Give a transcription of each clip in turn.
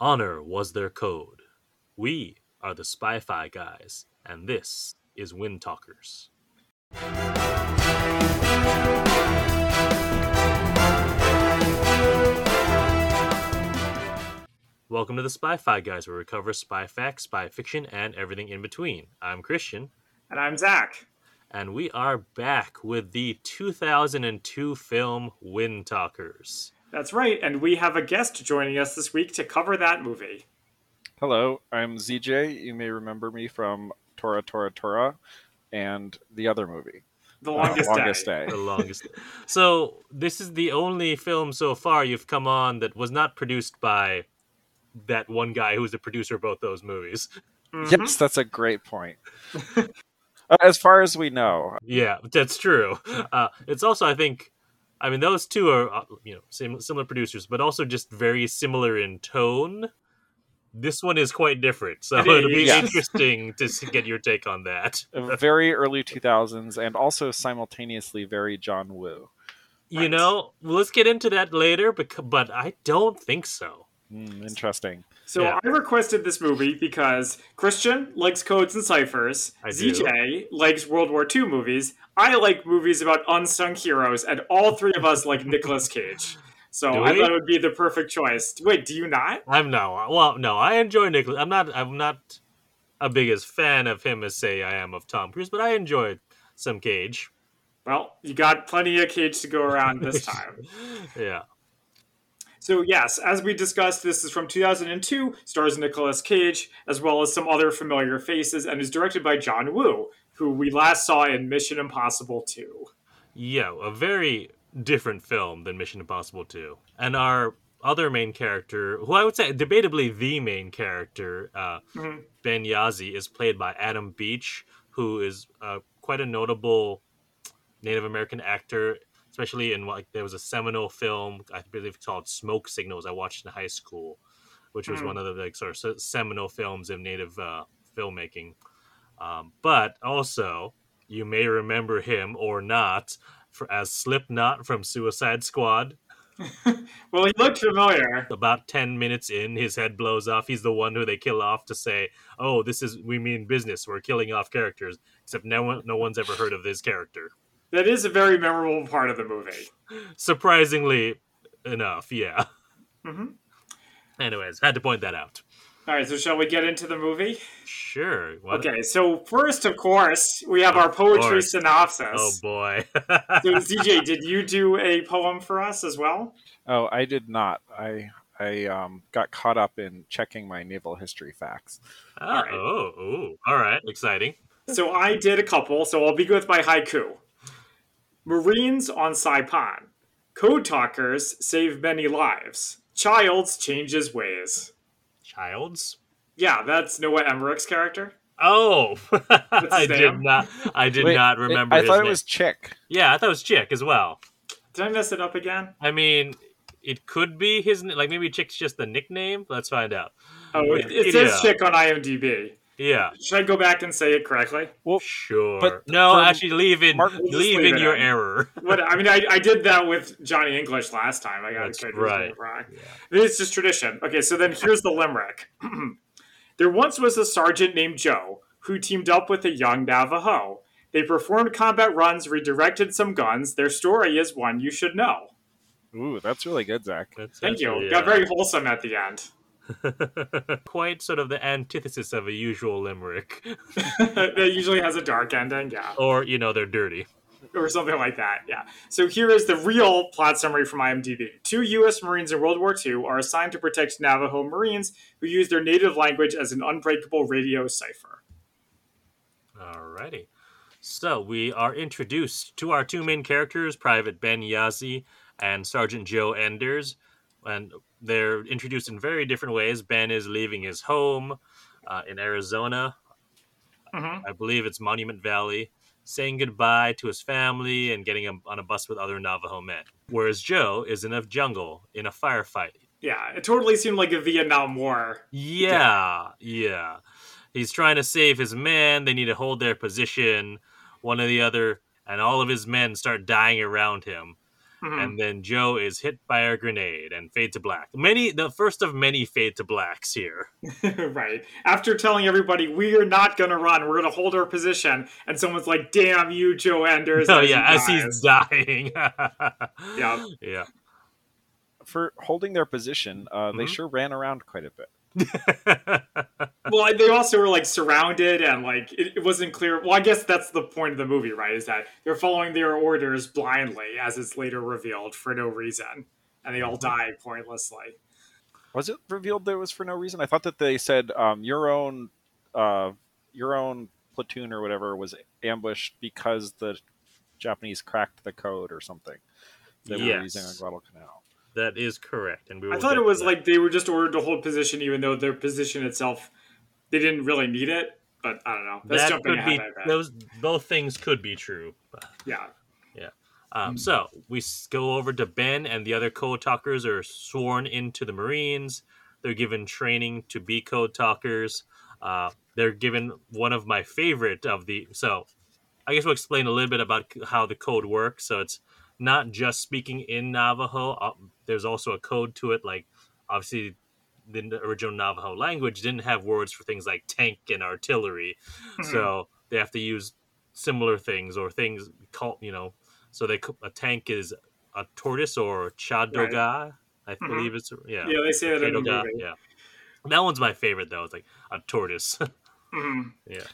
Honor was their code. We are the Spy Fi guys, and this is Wind Talkers. Welcome to the Spy Fi guys, where we cover spy facts, spy fiction, and everything in between. I'm Christian, And I'm Zach. and we are back with the 2002 film Wind Talkers. That's right, and we have a guest joining us this week to cover that movie. Hello, I'm ZJ. You may remember me from Tora Tora Tora and the other movie, The uh, longest, Longest day. Day. the longest. so this is the only film so far you've come on that was not produced by that one guy who was the producer of both those movies. Mhm. Yes, that's a great point. Uh, as far as we know, Yeah, that's true. Uh, it's also, I think, I mean, those two are uh, you know sim- similar producers, but also just very similar in tone. This one is quite different, so It it'll be. Yes. interesting to get your take on that. very early 2000s and also simultaneously very John Woo. You Right. know, let's get into that later, bec- but I don't think so. Hmm, interesting. So Yeah. I requested this movie because Christian likes codes and ciphers. I do. ZJ likes World War II movies. I like movies about unsung heroes, and all three of us like Nicolas Cage. So Do I we? thought it would be the perfect choice. Wait, do you not? I'm no, well, no, I enjoy Nicolas. I'm not, I'm not a big as fan of him as say I am of Tom Cruise, but I enjoyed some Cage. Well, you got plenty of Cage to go around this time. yeah. So yes, as we discussed, this is from 2002, stars Nicolas Cage, as well as some other familiar faces, and is directed by John Woo, who we last saw in Mission Impossible 2. Yeah, a very different film than Mission Impossible 2. And our other main character, who I would say debatably the main character, uh, Mhm. Ben Yazzie, is played by Adam Beach, who is uh, quite a notable Native American actor, especially in like there was a seminal film I believe called Smoke Signals I watched in high school, which was Mhm. one of the like sort of seminal films of Native uh, filmmaking. Um, but also, you may remember him or not for, as Slipknot from Suicide Squad. Well, he looked familiar. About ten minutes in, his head blows off. He's the one who they kill off to say, "Oh, this is we mean business. We're killing off characters." Except no one, no one's ever heard of this character. That is a very memorable part of the movie. Surprisingly enough, yeah. hmm Anyways, had to point that out. All right, so shall we get into the movie? Sure. What- Okay, so first, of course, we have our poetry course. synopsis. Oh boy. So, ZJ, did you do a poem for us as well? Oh, I did not. I I um, got caught up in checking my naval history facts. oh, right. oh, oh, all right. Exciting. So I did a couple, so I'll begin with my haiku. Marines on Saipan. Code talkers save many lives. Childs changes ways. Childs. Yeah, that's Noah Emmerich's character. Oh, I did not. I did Wait, not it- remember. I his thought name. it was Chick. Yeah, I thought it was Chick as well. Did I mess it up again? I mean, it could be his like maybe Chick's just the nickname. Let's find out. Oh, it, it says Wikipedia. chick on IMDb. Yeah, Should I go back and say it correctly? Well, sure. But no, from actually, leave in Mark- We'll leave leave in your in. error. What I mean, I, I did that with Johnny English last time. I got That's it right. wrong. It's just tradition. Okay, so then here's the limerick. there once was a sergeant named Joe who teamed up with a young Navajo. They performed combat runs, redirected some guns. Their story is one you should know. Ooh, that's really good, Zach. That's Thank you. actually, Got very wholesome at the end. quite sort of the antithesis of a usual limerick, that usually has a dark ending, yeah. or you know they're dirty. or something like that. Yeah. So here is the real plot summary from IMDb. Two U.S. Marines in World War II are assigned to protect Navajo Marines who use their native language as an unbreakable radio cipher. Alrighty. So we are introduced to our two main characters, Private Ben Yazzie and Sergeant Joe Enders, and they're introduced in very different ways. Ben is leaving his home uh, in Arizona. Mhm. I believe it's Monument Valley, saying goodbye to his family and getting a, on a bus with other Navajo men. Whereas Joe is in a jungle in a firefight. Yeah, it totally seemed like a Vietnam War. Yeah, yeah. He's trying to save his men. They need to hold their position, one or the other, and all of his men start dying around him. Mhm. and then Joe is hit by a grenade and fade to black. Many, the first of many fade to blacks here. right. After telling everybody we are not going to run, we're going to hold our position, and someone's like, "Damn you, Joe Enders!" Oh as yeah, he as he's dying. Yeah. yeah. For holding their position, uh, they Mhm. sure ran around quite a bit. Well, they also were like surrounded, and like it, it wasn't clear. Well, I guess that's the point of the movie, right? Is that they're following their orders blindly, as it's later revealed, for no reason, and they all die pointlessly. Was it revealed there was for no reason? I thought that they said um, your own, uh, your own platoon or whatever was ambushed because the Japanese cracked the code or something. They were using on Guadalcanal. That is correct, and we. I thought it was like they were just ordered to hold position, even though their position itself, they didn't really need it. But I don't know. That's that jumping could be those both things could be true. Yeah. Um, so we go over to Ben, and the other code talkers are sworn into the Marines. They're given training to be code talkers. Uh, they're given one of my favorite of the. So I guess we'll explain a little bit about how the code works. So it's not just speaking in Navajo. There's also a code to it. Like obviously, the original Navajo language didn't have words for things like tank and artillery, Mhm. so they have to use similar things or things called you know. So they a tank is a tortoise or chadoga, I Mhm. believe it's yeah. yeah, they say that in the movie. yeah. That one's my favorite though. It's like a tortoise. Mhm. yeah.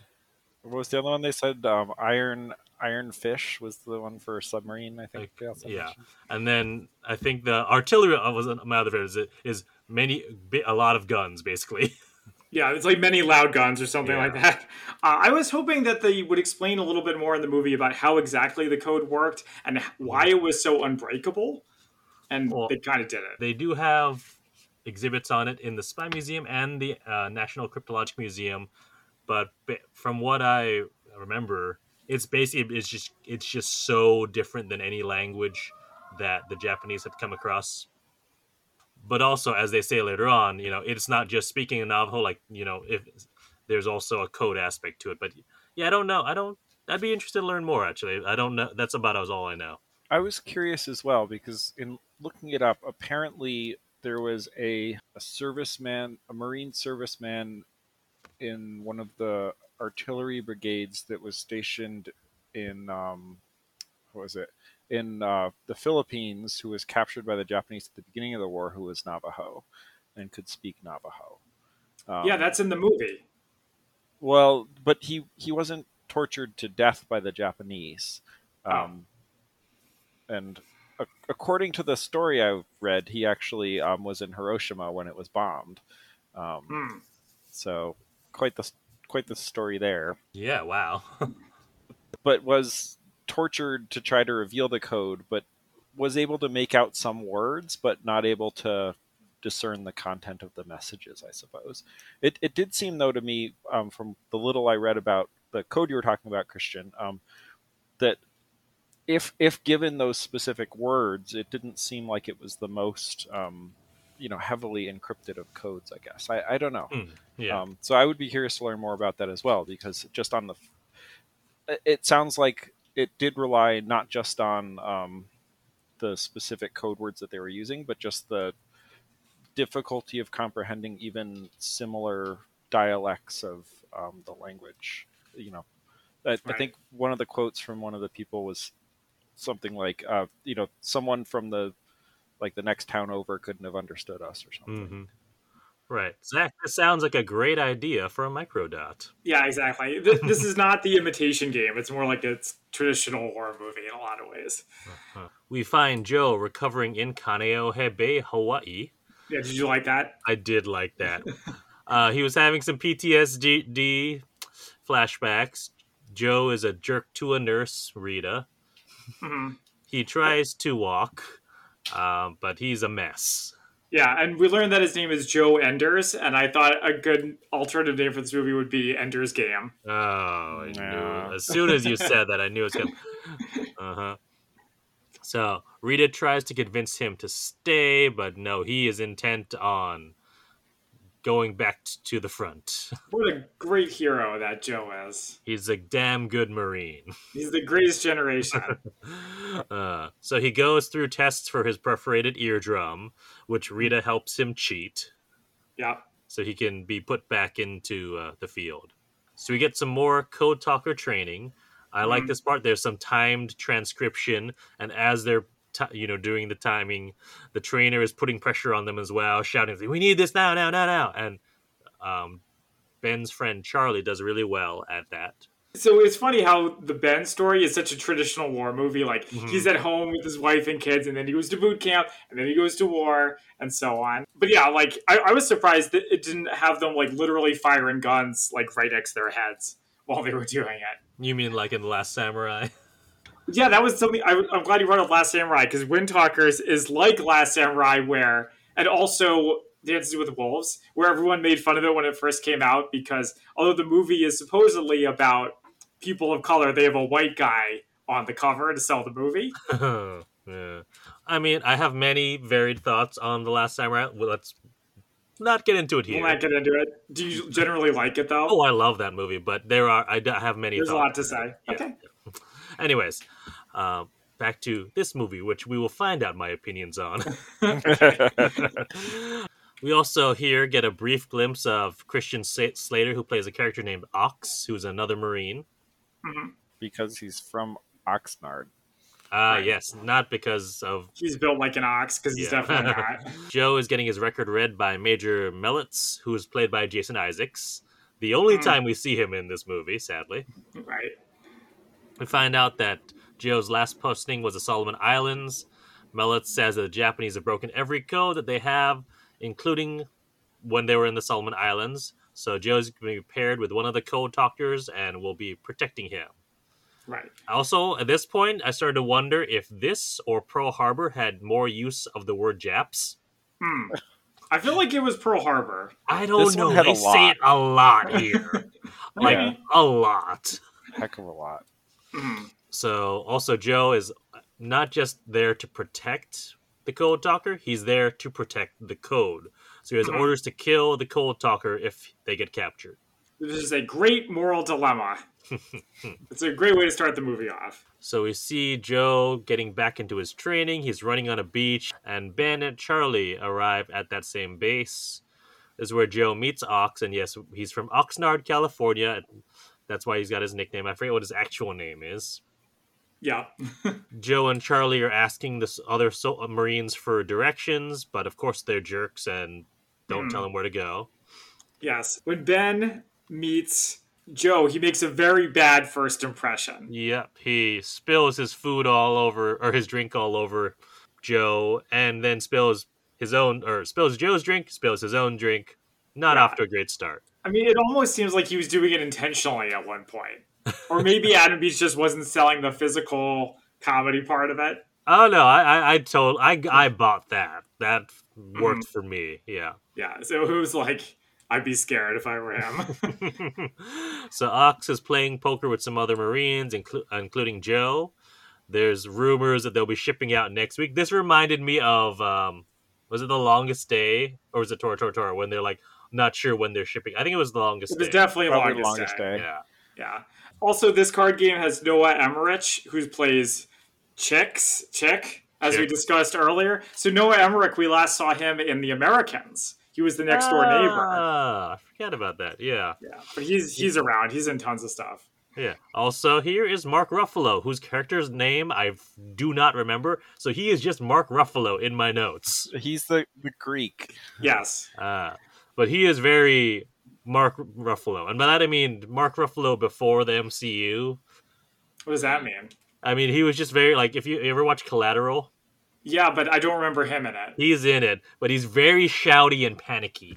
What was the other one they said? Um, iron Iron Fish was the one for submarine. I think. Like, also yeah. mentioned. And then I think the artillery uh, was my other favorite. Is, is many a lot of guns basically. Yeah, it's like many loud guns or something Yeah. like that. Uh, I was hoping that they would explain a little bit more in the movie about how exactly the code worked and why it was so unbreakable, and Well- they kind of did it. they do have exhibits on it in the Spy Museum and the uh, National Cryptologic Museum, but from what I remember, it's basically it's just it's just so different than any language that the Japanese have come across. But also, as they say later on, you know, it's not just speaking in Navajo. Like you know, if there's also a code aspect to it. But yeah, I don't know. I don't. I'd be interested to learn more. Actually, I don't know. That's about as all I know. I was curious as well because in looking it up, apparently there was a, a serviceman, a Marine serviceman in one of the artillery brigades that was stationed in, um, what was it, in uh, the Philippines, who was captured by the Japanese at the beginning of the war, who was Navajo and could speak Navajo. Um, yeah, that's in the movie. well, but he he wasn't tortured to death by the Japanese. Um, And a- according to the story I read, he actually um, was in Hiroshima when it was bombed. Um, Hmm. So quite the quite the story there. Yeah. Wow. But was tortured to try to reveal the code, but was able to make out some words, but not able to discern the content of the messages. I suppose it it did seem though to me um, from the little I read about the code you were talking about, Christian, um, that if if given those specific words, it didn't seem like it was the most um, you know heavily encrypted of codes. I guess I, I don't know. yeah. Um, so I would be curious to learn more about that as well, because just on the, it- sounds like it did rely not just on um, the specific code words that they were using, but just the difficulty of comprehending even similar dialects of um, the language. You know, I, I think one of the quotes from one of the people was something like, uh, you know, someone from the like the next town over couldn't have understood us or something. hmm Right. Zach, this sounds like a great idea for a microdot. Yeah, exactly. Th- this is not the imitation game. It's more like a traditional horror movie in a lot of ways. Uh-huh. We find Joe recovering in Kaneohe Bay, Hawaii. Yeah, did you like that? I did like that. uh, he was having some PTSD flashbacks. Joe is a jerk to a nurse, Rita. Mhm. He tries to walk, um, but he's a mess. Yeah, and we learned that his name is Joe Enders, and I thought a good alternative name for this movie would be Ender's Game. Oh, I Yeah. knew. As soon as you said that, I knew it was going to. Uh huh. So Rita tries to convince him to stay, but no, he is intent on going back to the front. What a great hero that Joe is. He's a damn good Marine. He's the greatest generation. Uh, so he goes through tests for his perforated eardrum, which Rita helps him cheat yeah. so he can be put back into uh, the field. So we get some more code talker training. I like Mhm. this part. There's some timed transcription, and as they're ti you know doing the timing, the trainer is putting pressure on them as well, shouting, "We need this now, now, now, now!" And um, Ben's friend Charlie does really well at that. So it's funny how the Ben story is such a traditional war movie. Like Mhm. he's at home with his wife and kids, and then he goes to boot camp, and then he goes to war, and so on. But yeah, like I, I was surprised that it didn't have them like literally firing guns like right next to their heads while they were doing it. You mean like in the Last Samurai? Yeah, that was something I, I'm glad you brought up Last Samurai because Wind Talkers is like Last Samurai, where and also Dances with Wolves, where everyone made fun of it when it first came out because although the movie is supposedly about people of color, they have a white guy on the cover to sell the movie. yeah. I mean, I have many varied thoughts on the Last Samurai. Well, let's not get into it here. We'll not get into it. Do you generally like it though? Oh, I love that movie, but there are I have many. There's a lot to say. Yeah. Okay. Anyways, uh, back to this movie, which we will find out my opinions on. we also here get a brief glimpse of Christian Slater, who plays a character named Ox, who's another Marine. Mhm. because he's from Oxnard. Ah, Right. yes, not because of He's built like an ox because he's Yeah. definitely not. Joe is getting his record read by Major Melitz, who is played by Jason Isaacs. The only Hmm. time we see him in this movie, sadly. right. We find out that Joe's last posting was the Solomon Islands. Melitz says that the Japanese have broken every code that they have, including when they were in the Solomon Islands. So Joe's going to be paired with one of the code talkers and will be protecting him. Right. Also, at this point, I started to wonder if this or Pearl Harbor had more use of the word Japs. Hmm. I feel like it was Pearl Harbor. I don't This know. They a say it a lot here. like, Yeah. a lot. Heck of a lot. Hmm. So also Joe is not just there to protect the code talker, he's there to protect the code. So he has Mhm. orders to kill the code talker if they get captured. This is a great moral dilemma. it's a great way to start the movie off. So we see Joe getting back into his training. He's running on a beach, and Ben and Charlie arrive at that same base. This is where Joe meets Ox, and yes, he's from Oxnard, California. That's why he's got his nickname. I forget what his actual name is. Yeah. Joe and Charlie are asking the other so- Marines for directions, but of course they're jerks and don't Hmm. tell them where to go. yes. When Ben meets Joe, he makes a very bad first impression. Yep, he spills his food all over, or his drink all over Joe, and then spills his own, or spills Joe's drink, spills his own drink. Not Yeah. off to a great start. I mean, it almost seems like he was doing it intentionally at one point. Or maybe Adam Beach just wasn't selling the physical comedy part of it. Oh no, I, I, I told, I, I bought that. That worked Mm-hmm. for me. Yeah. Yeah. So it was like, I'd be scared if I were him. so Ox is playing poker with some other Marines, inclu- including Joe. There's rumors that they'll be shipping out next week. This reminded me of um, was it the longest day or was it Tora Tora Tora when they're like not sure when they're shipping? I think it was the longest day. it was day. definitely Probably longest, the longest day. day. yeah. Yeah. Also, this card game has Noah Emmerich, who plays Chicks, Chick, as we discussed earlier. So Noah Emmerich, we last saw him in The Americans. He was the next door neighbor. Ah, I forgot about that. Yeah. Yeah, but he's he's around. He's in tons of stuff. Yeah. Also, here is Mark Ruffalo, whose character's name I do not remember. So he is just Mark Ruffalo in my notes. He's the, the Greek. Yes. Uh, but he is very Mark Ruffalo. And by that I mean Mark Ruffalo before the MCU. What does that mean? I mean, he was just very, like, if you ever watch Collateral, Yeah, but I don't remember him in it. he's in it, but he's very shouty and panicky.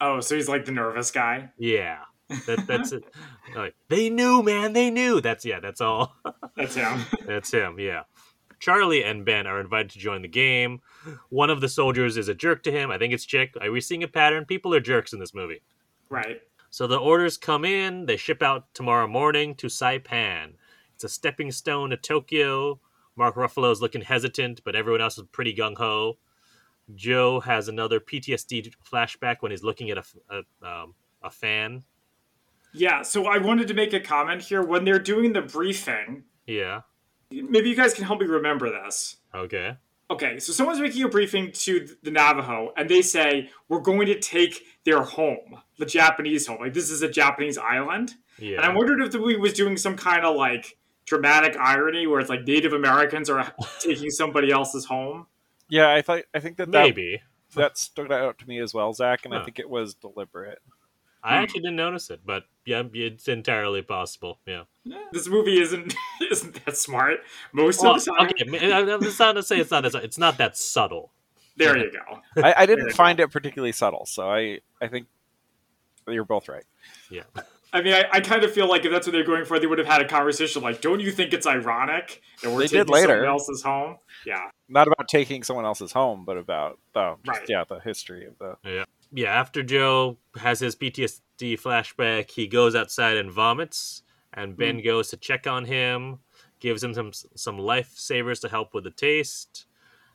Oh, so he's like the nervous guy. Yeah. That, that's it. Like, they knew, man, they knew. That's, yeah, that's all. That's him. That's him, yeah. Charlie and Ben are invited to join the game. One of the soldiers is a jerk to him. I think it's Chick. Are we seeing a pattern? People are jerks in this movie. Right. So the orders come in. They ship out tomorrow morning to Saipan. It's a stepping stone to Tokyo. Mark Ruffalo is looking hesitant, but everyone else is pretty gung ho. Joe has another PTSD flashback when he's looking at a a, um, a fan. Yeah, so I wanted to make a comment here. When they're doing the briefing, Yeah. maybe you guys can help me remember this. Okay. Okay, so someone's making a briefing to the Navajo, and they say, We're going to take their home, the Japanese home. Like, this is a Japanese island. Yeah. And I wondered if the movie was doing some kind of like dramatic irony where it's like Native Americans are taking somebody else's home. Yeah, I thought I think that that, Maybe. that stood out to me as well, Zach, and Huh. I think it was deliberate. I Hmm. actually didn't notice it, but yeah, it's entirely possible. Yeah. This movie isn't isn't that smart most Well, of the time. okay, I- I- it's not to say it's not that. It's not that subtle. There you go. I, I didn't you find it particularly subtle, so I I think you're both right. Yeah. I mean, I, I kind of feel like if that's what they're going for, they would have had a conversation like, "Don't you think it's ironic that we're They did taking later. someone else's home?" Yeah, Not about taking someone else's home, but about oh, just, Right. yeah, the history of the. Yeah. Yeah, after Joe has his PTSD flashback, he goes outside and vomits, and Ben hmm. goes to check on him, gives him some some lifesavers to help with the taste.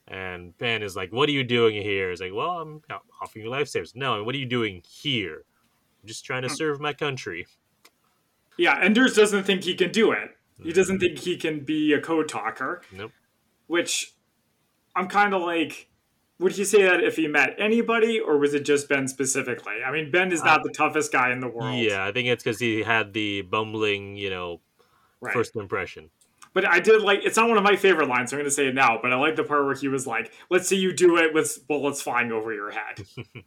And Ben is like, "What are you doing here?" He's like, "Well, I'm offering you lifesavers." No, and what are you doing here? I'm just trying to hmm. serve my country. yeah. Enders doesn't think he can do it. He doesn't mm-hmm. think he can be a code talker. Nope. Which I'm kind of like, would he say that if he met anybody, or was it just Ben specifically? I mean, Ben is not uh, the toughest guy in the world. Yeah, I think it's because he had the bumbling, you know, right. first impression. But I did like it's not one of my favorite lines, so I'm going to say it now. But I like the part where he was like, "Let's see you do it with bullets flying over your head."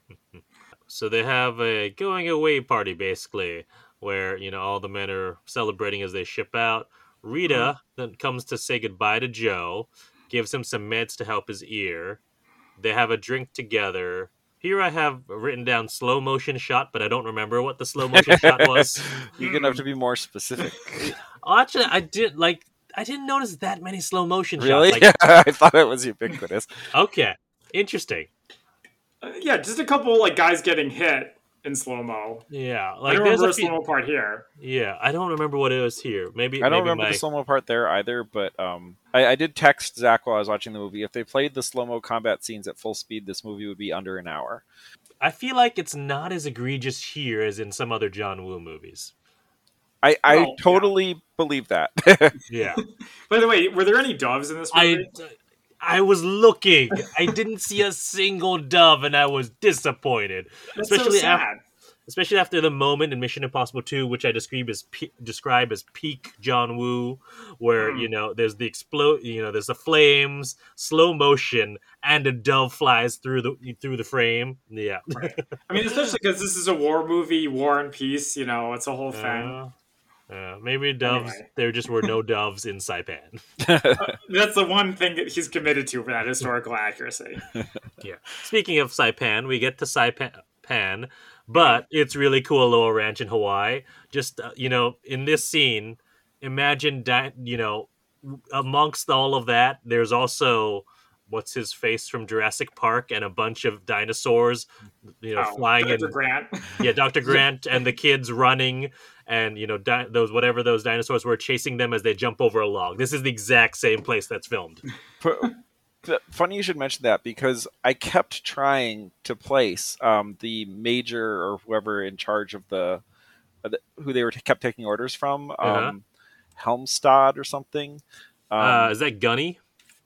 So they have a going away party basically, where you know all the men are celebrating as they ship out. Rita uh-huh. then comes to say goodbye to Joe, gives him some meds to help his ear. They have a drink together. Here I have written down slow motion shot, but I don't remember what the slow motion shot was. You're gonna have to be more specific. Oh, actually, I did like I didn't notice that many slow motion really? shots. Like, I thought it was ubiquitous. okay, interesting. Uh, yeah, just a couple like guys getting hit in slow mo. Yeah, I like don't there's remember a a few, slow mo part here. Yeah, I don't remember what it was here. Maybe I don't maybe remember my, the slow mo part there either, but um, I, I did text Zach while I was watching the movie. If they played the slow mo combat scenes at full speed, this movie would be under an hour. I feel like it's not as egregious here as in some other John Woo movies. I, I Well, yeah. totally believe that. Yeah, By the way, were there any doves in this movie? I was looking. I didn't see a single dove, and I was disappointed. That's especially so af- sad. Especially after the moment in Mission Impossible Two, which I describe as pe- describe as peak John Woo, where Hmm. you know there's the explode, you know there's the flames, slow motion, and a dove flies through the through the frame. Yeah, I mean, especially because this is a war movie, War and Peace. You know, it's a whole thing. Uh, uh, maybe doves. Anyway. There just were no doves in Saipan. That's the one thing that he's committed to for that historical accuracy. Yeah. Speaking of Saipan, we get to Saipan, but it's really cool little ranch in Hawaii. Just uh, you know, in this scene, imagine di- you know, amongst all of that, there's also what's his face from Jurassic Park and a bunch of dinosaurs, you know, Oh, flying in. Dr. Grant. Yeah, Dr. Grant and the kids running, and you know, di- those whatever those dinosaurs were chasing them as they jump over a log. This is the exact same place that's filmed. Funny you should mention that because I kept trying to place um, the major or whoever in charge of the, uh, the who they were kept taking orders from, um, Uh-huh. Hjelmstad or something. Um, uh, is that Gunny?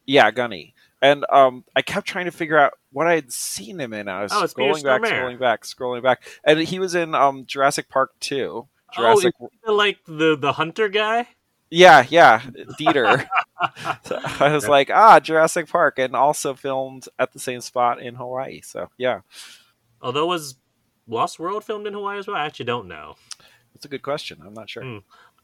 yeah, Gunny. And um, I kept trying to figure out what I had seen him in. I was Oh, scrolling back, scrolling back, scrolling back, and he was in um, Jurassic Park two. Oh, Jurassic, Like the the hunter guy. yeah, yeah, Dieter. So I was like, ah, Jurassic Park, and also filmed at the same spot in Hawaii. So yeah, Although was Lost World filmed in Hawaii as well? I actually don't know. that's a good question. I'm not sure. Hmm.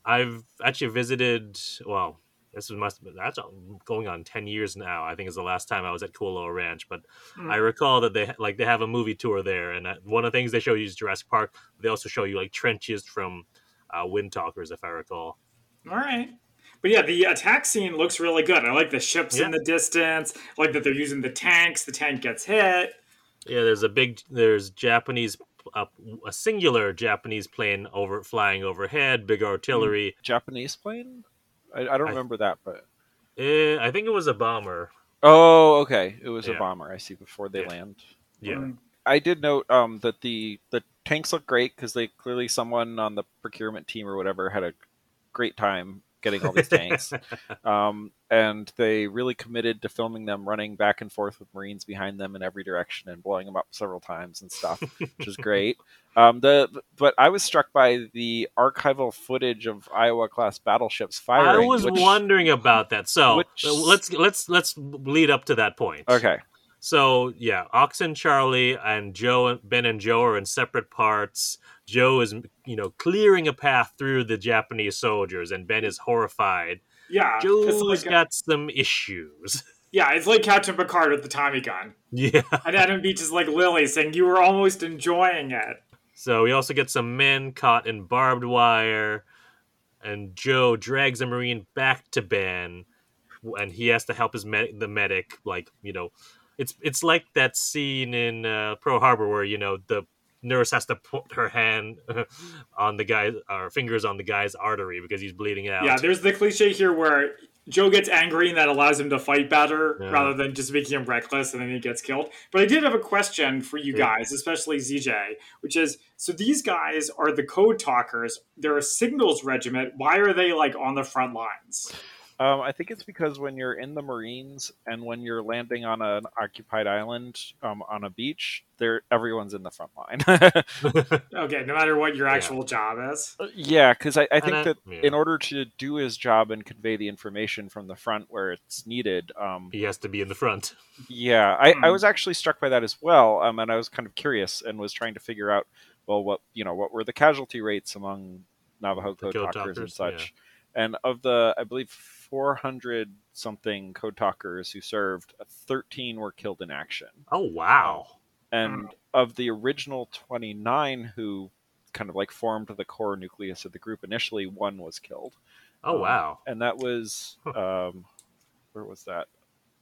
I've actually visited. Well, this was must that's going on ten years now. I think is the last time I was at Kualoa Ranch. But Hmm. I recall that they like they have a movie tour there, and that- one of the things they show you is Jurassic Park. They also show you like trenches from uh, Wind Talkers, if I recall. All right. But yeah, the attack scene looks really good. I like the ships Yeah. in the distance. I like that they're using the tanks. The tank gets hit. Yeah, there's a big there's Japanese. Uh, a singular Japanese plane over flying overhead, big artillery. Japanese plane? I, I don't I- remember that, but Eh, I think it was a bomber. Oh, okay. It was Yeah. a bomber. I see. Before they Yeah. land. Yeah. Mm. I did note um, that the the tanks look great because they clearly someone on the procurement team or whatever had a great time getting all these tanks, um, and they really committed to filming them running back and forth with Marines behind them in every direction and blowing them up several times and stuff, which is great. Um, the but I was struck by the archival footage of Iowa class battleships firing. I was which- wondering about that. So which- let's let's let's lead up to that point. Okay. So yeah, Oxen Charlie and Joe Ben and Joe are in separate parts. Joe is you know clearing a path through the Japanese soldiers, and Ben is horrified. Yeah, Joe's like, got some issues. yeah, it's like Captain Picard with the Tommy gun, yeah. and Adam Beach is like Lily saying you were almost enjoying it. So we also get some men caught in barbed wire, and Joe drags a marine back to Ben, and he has to help his med- the medic. Like you know, it's it's like that scene in uh, Pearl Harbor where you know the nurse has to put her hand on the guy or fingers on the guy's artery because he's bleeding out. Yeah, there's the cliche here where Joe gets angry and that allows him to fight better Yeah. rather than just making him reckless and then he gets killed. But I did have a question for you guys, especially ZJ, which is so these guys are the code talkers. They're a signals regiment. Why are they like on the front lines? Um, I think it's because when you're in the Marines and when you're landing on an occupied island um, on a beach, there everyone's in the front line. Okay, no matter what your actual job is. yeah, because I, I think I- that yeah. in order to do his job and convey the information from the front where it's needed, um, he has to be in the front. yeah, I, I Hmm. was actually struck by that as well, um, and I was kind of curious and was trying to figure out, well, what you know, what were the casualty rates among Navajo code code talkers and talkers, such. And of the, I believe, 400 something code talkers who served, 13 were killed in action. Oh wow! And of the original 29 who kind of like formed the core nucleus of the group initially, one was killed. Oh Um, wow! And that was, um, where was that?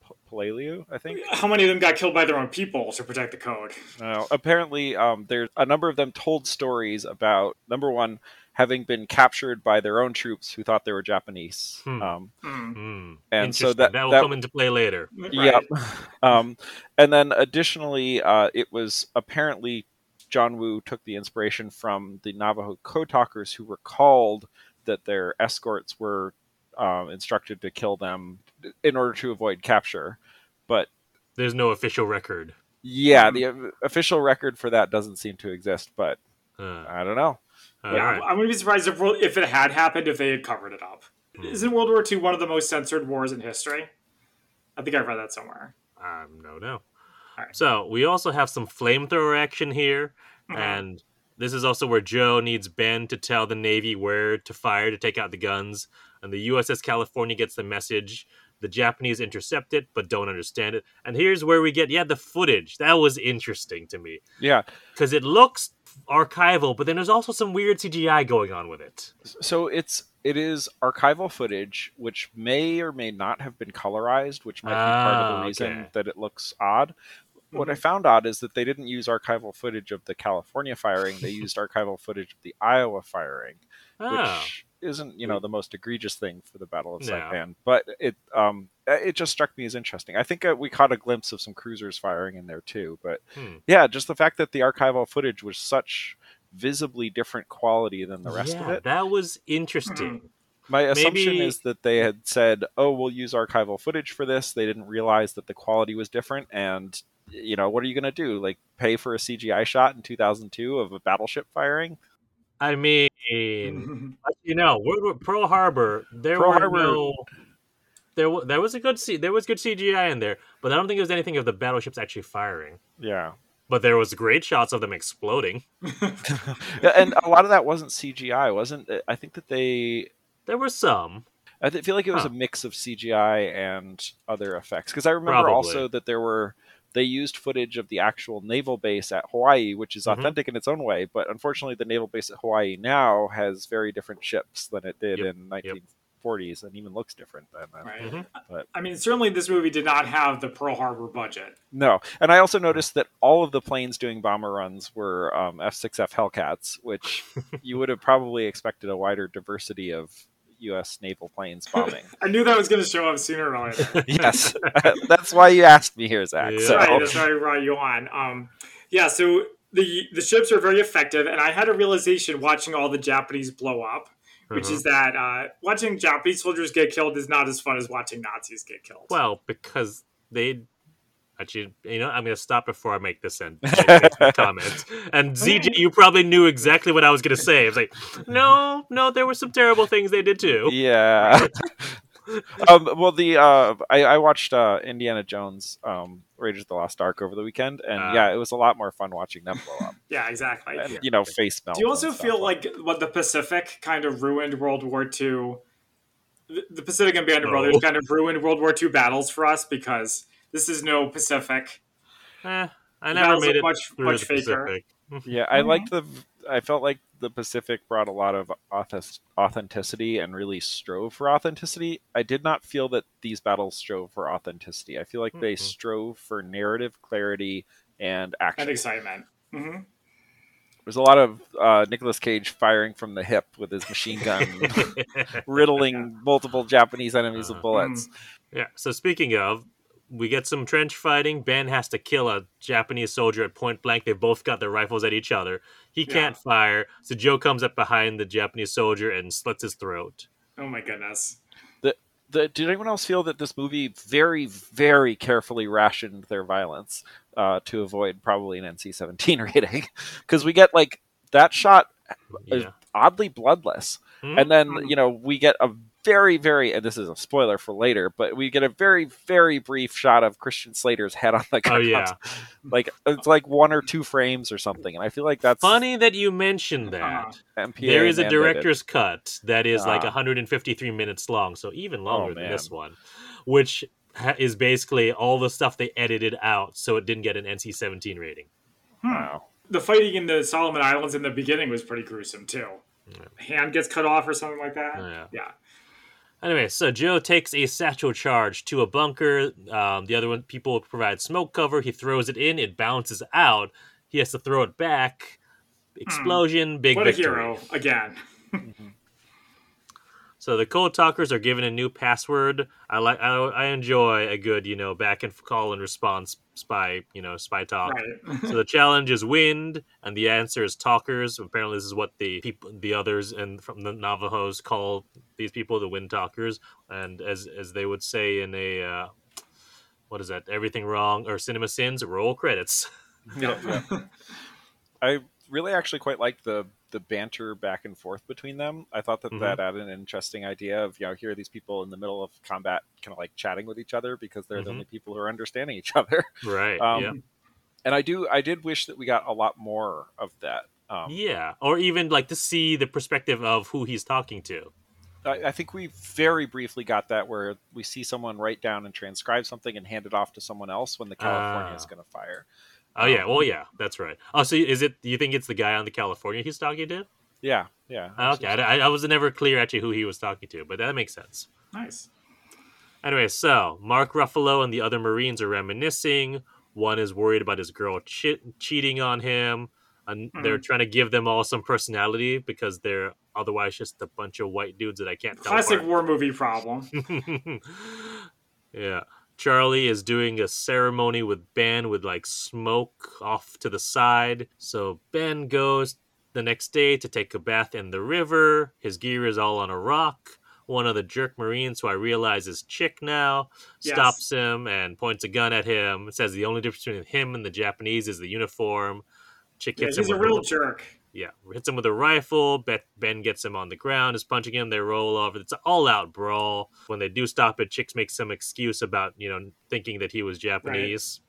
P- Peleliu, I think. How many of them got killed by their own people to protect the code? No, apparently, um, there's a number of them told stories about number one having been captured by their own troops who thought they were Japanese. Hmm. Um, Hmm. Hmm. and so that- that will that- come into play later. Yep. Um, and then additionally, uh, it was apparently John Woo took the inspiration from the Navajo code talkers who recalled that their escorts were um, instructed to kill them in order to avoid capture. But There's no official record. yeah, the uh, official record for that doesn't seem to exist. But Uh, I don't know. All Yeah, right. I wouldn't be surprised if if it had happened if they had covered it up. Hmm. Isn't World War II one of the most censored wars in history? I think I read that somewhere. Um, no, no. Alright. So we also have some flamethrower action here, Mhm. and this is also where Joe needs Ben to tell the Navy where to fire to take out the guns. And the USS California gets the message. The Japanese intercept it, but don't understand it. And here's where we get yeah the footage. That was interesting to me Yeah. because it looks archival, but then there's also some weird CGI going on with it. So it's it is archival footage, which may or may not have been colorized, which might be part of Ah, the reason okay. Mm-hmm. that it looks odd. What I found odd is that they didn't use archival footage of the California firing; they used archival footage of the Iowa firing, Oh, which isn't you know the most egregious thing for the Battle of No. Saipan, but it um it just struck me as interesting. I think uh, we caught a glimpse of some cruisers firing in there too, but Hmm. yeah, just the fact that the archival footage was such visibly different quality than the rest of it. that was interesting. My assumption Maybe- is that they had said, "Oh, we'll use archival footage for this." They didn't realize that the quality was different, and you know, what are you going to do? Like pay for a CGI shot in 2002 of a battleship firing? I mean, you know, World War, Pearl Harbor. There Pearl were Harbor- no. There, there was a good C, there was good CGI in there, but I don't think there was anything of the battleships actually firing. Yeah, But there was great shots of them exploding. And a lot of that wasn't CGI, wasn't? it? I think that they. There were some. I feel like it was Huh. a mix of CGI and other effects because I remember Probably. also that there were they used footage of the actual naval base at Hawaii, which is Mhm. authentic in its own way. But unfortunately, the naval base at Hawaii now has very different ships than it did Yep, in 1940s, and even looks different than then. Right. Mhm. But- I mean, certainly this movie did not have the Pearl Harbor budget. No, and I also noticed that all of the planes doing bomber runs were um, F6F Hellcats, which you would have probably expected a wider diversity of U.S. naval planes bombing. I knew that was going to show up sooner or later. yes, that's why you asked me here, Zach. Yeah. So Right, that's why I brought you on. Um, yeah, so the the ships are very effective, and I had a realization watching all the Japanese blow up, which Uh-huh. is that uh, watching Japanese soldiers get killed is not as fun as watching Nazis get killed. Well, because they actually, you know, I'm going to stop before I make this end comment. And ZJ, you probably knew exactly what I was going to say. It's like, no, no, there were some terrible things they did too. yeah. um, well, the uh, I, I watched uh, Indiana Jones, um, Raiders of the Lost Ark over the weekend, and Ah. yeah, it was a lot more fun watching them blow up. yeah, exactly. and, you know, face melt. Do you also feel like what the Pacific kind of ruined World War II? The the Pacific and Band of No. Brothers kind of ruined World War II battles for us because this is no Pacific. Eh, I never battles made it much much the faker. Pacific. Yeah, I Mhm. liked the. I felt like the Pacific brought a lot of authenticity and really strove for authenticity. I did not feel that these battles strove for authenticity. I feel like they Mhm. strove for narrative clarity and action. and excitement. hmm There's a lot of uh, Nicolas Cage firing from the hip with his machine gun, riddling multiple Japanese enemies Uh, with bullets. Yeah. So speaking of, we get some trench fighting. Ben has to kill a Japanese soldier at point blank. They both got their rifles at each other. He Yeah. can't fire, so Joe comes up behind the Japanese soldier and slits his throat. Oh my goodness. The, did anyone else feel that this movie very, very carefully rationed their violence uh, to avoid probably an NC-17 rating? Because we get like that shot Yeah. oddly bloodless, Hmm? and then Mhm. you know we get a very, very, and this is a spoiler for later, but we get a very, very brief shot of Christian Slater's head on the Oh yeah. like it's like one or two frames or something, and I feel like that's Funny that you mentioned that. Uh-huh. MPA there is a mandated. director's cut that is like Ah. 153 minutes long, so even longer Oh, than this one, which ha- is basically all the stuff they edited out, so it didn't get an NC-17 rating. Wow. The fighting in the Solomon Islands in the beginning was pretty gruesome too. Hand gets cut off or something like that. Oh, yeah. Yeah. Anyway, so Joe takes a satchel charge to a bunker. Um, the other one, people provide smoke cover. He throws it in. It bounces out. He has to throw it back. Explosion. Big What a hero again. So the code talkers are given a new password. I like. I, I enjoy a good, you know, back and call and response spy, you know, spy talk. Right. so the challenge is wind, and the answer is talkers. Apparently, this is what the people, the others, and from the Navajos call these people the wind talkers. And as as they would say in a uh, what is that? Everything wrong or CinemaSins? Roll credits. Yeah, yeah. I really actually quite liked the the banter back and forth between them. I thought that Mhm. that added an interesting idea of you know here are these people in the middle of combat, kind of like chatting with each other because they're the Mhm. only people who are understanding each other. Right. Um, yeah. And I do I did wish that we got a lot more of that. Um, Yeah. Or even like to see the perspective of who he's talking to. I, I think we very briefly got that where we see someone write down and transcribe something and hand it off to someone else when the California is Ah. going to fire. Oh yeah. Um, Well, yeah. That's right. Oh, so is it? Do you think it's the guy on the California he's talking to? Yeah, yeah. Oh, Okay. I, I was never clear actually who he was talking to, but that makes sense. nice. Anyway, so Mark Ruffalo and the other Marines are reminiscing. One is worried about his girl che- cheating on him, and they're trying to give them all some personality because they're otherwise just a bunch of white dudes that I can't tell Classic war movie problem. yeah. Charlie is doing a ceremony with Ben with like smoke off to the side. So Ben goes the next day to take a bath in the river. His gear is all on a rock. One of the jerk Marines, who I realize is Chick now, Yes. stops him and points a gun at him. Says the only difference between him and the Japanese is the uniform. Chick Yeah, hits he's him a with real jerk. Yeah, hits him with a rifle. Bet Ben gets him on the ground, is punching him. They roll over. It's an all-out brawl. When they do stop it, Chicks makes some excuse about you know thinking that he was Japanese.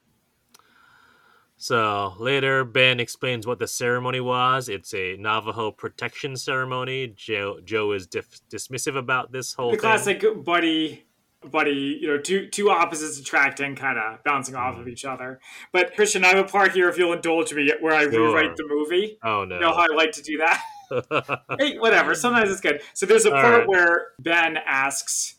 So later, Ben explains what the ceremony was. It's a Navajo protection ceremony. Joe Joe is dif- dismissive about this whole The thing. classic buddy, buddy. You know, two two opposites attracting, kind of bouncing off Mm. of each other. But Christian, I have a part here, if you'll indulge me, where I Sure. rewrite the movie. Oh no! You know how I like to do that. hey, whatever. Sometimes it's good. So there's a All part right. where Ben asks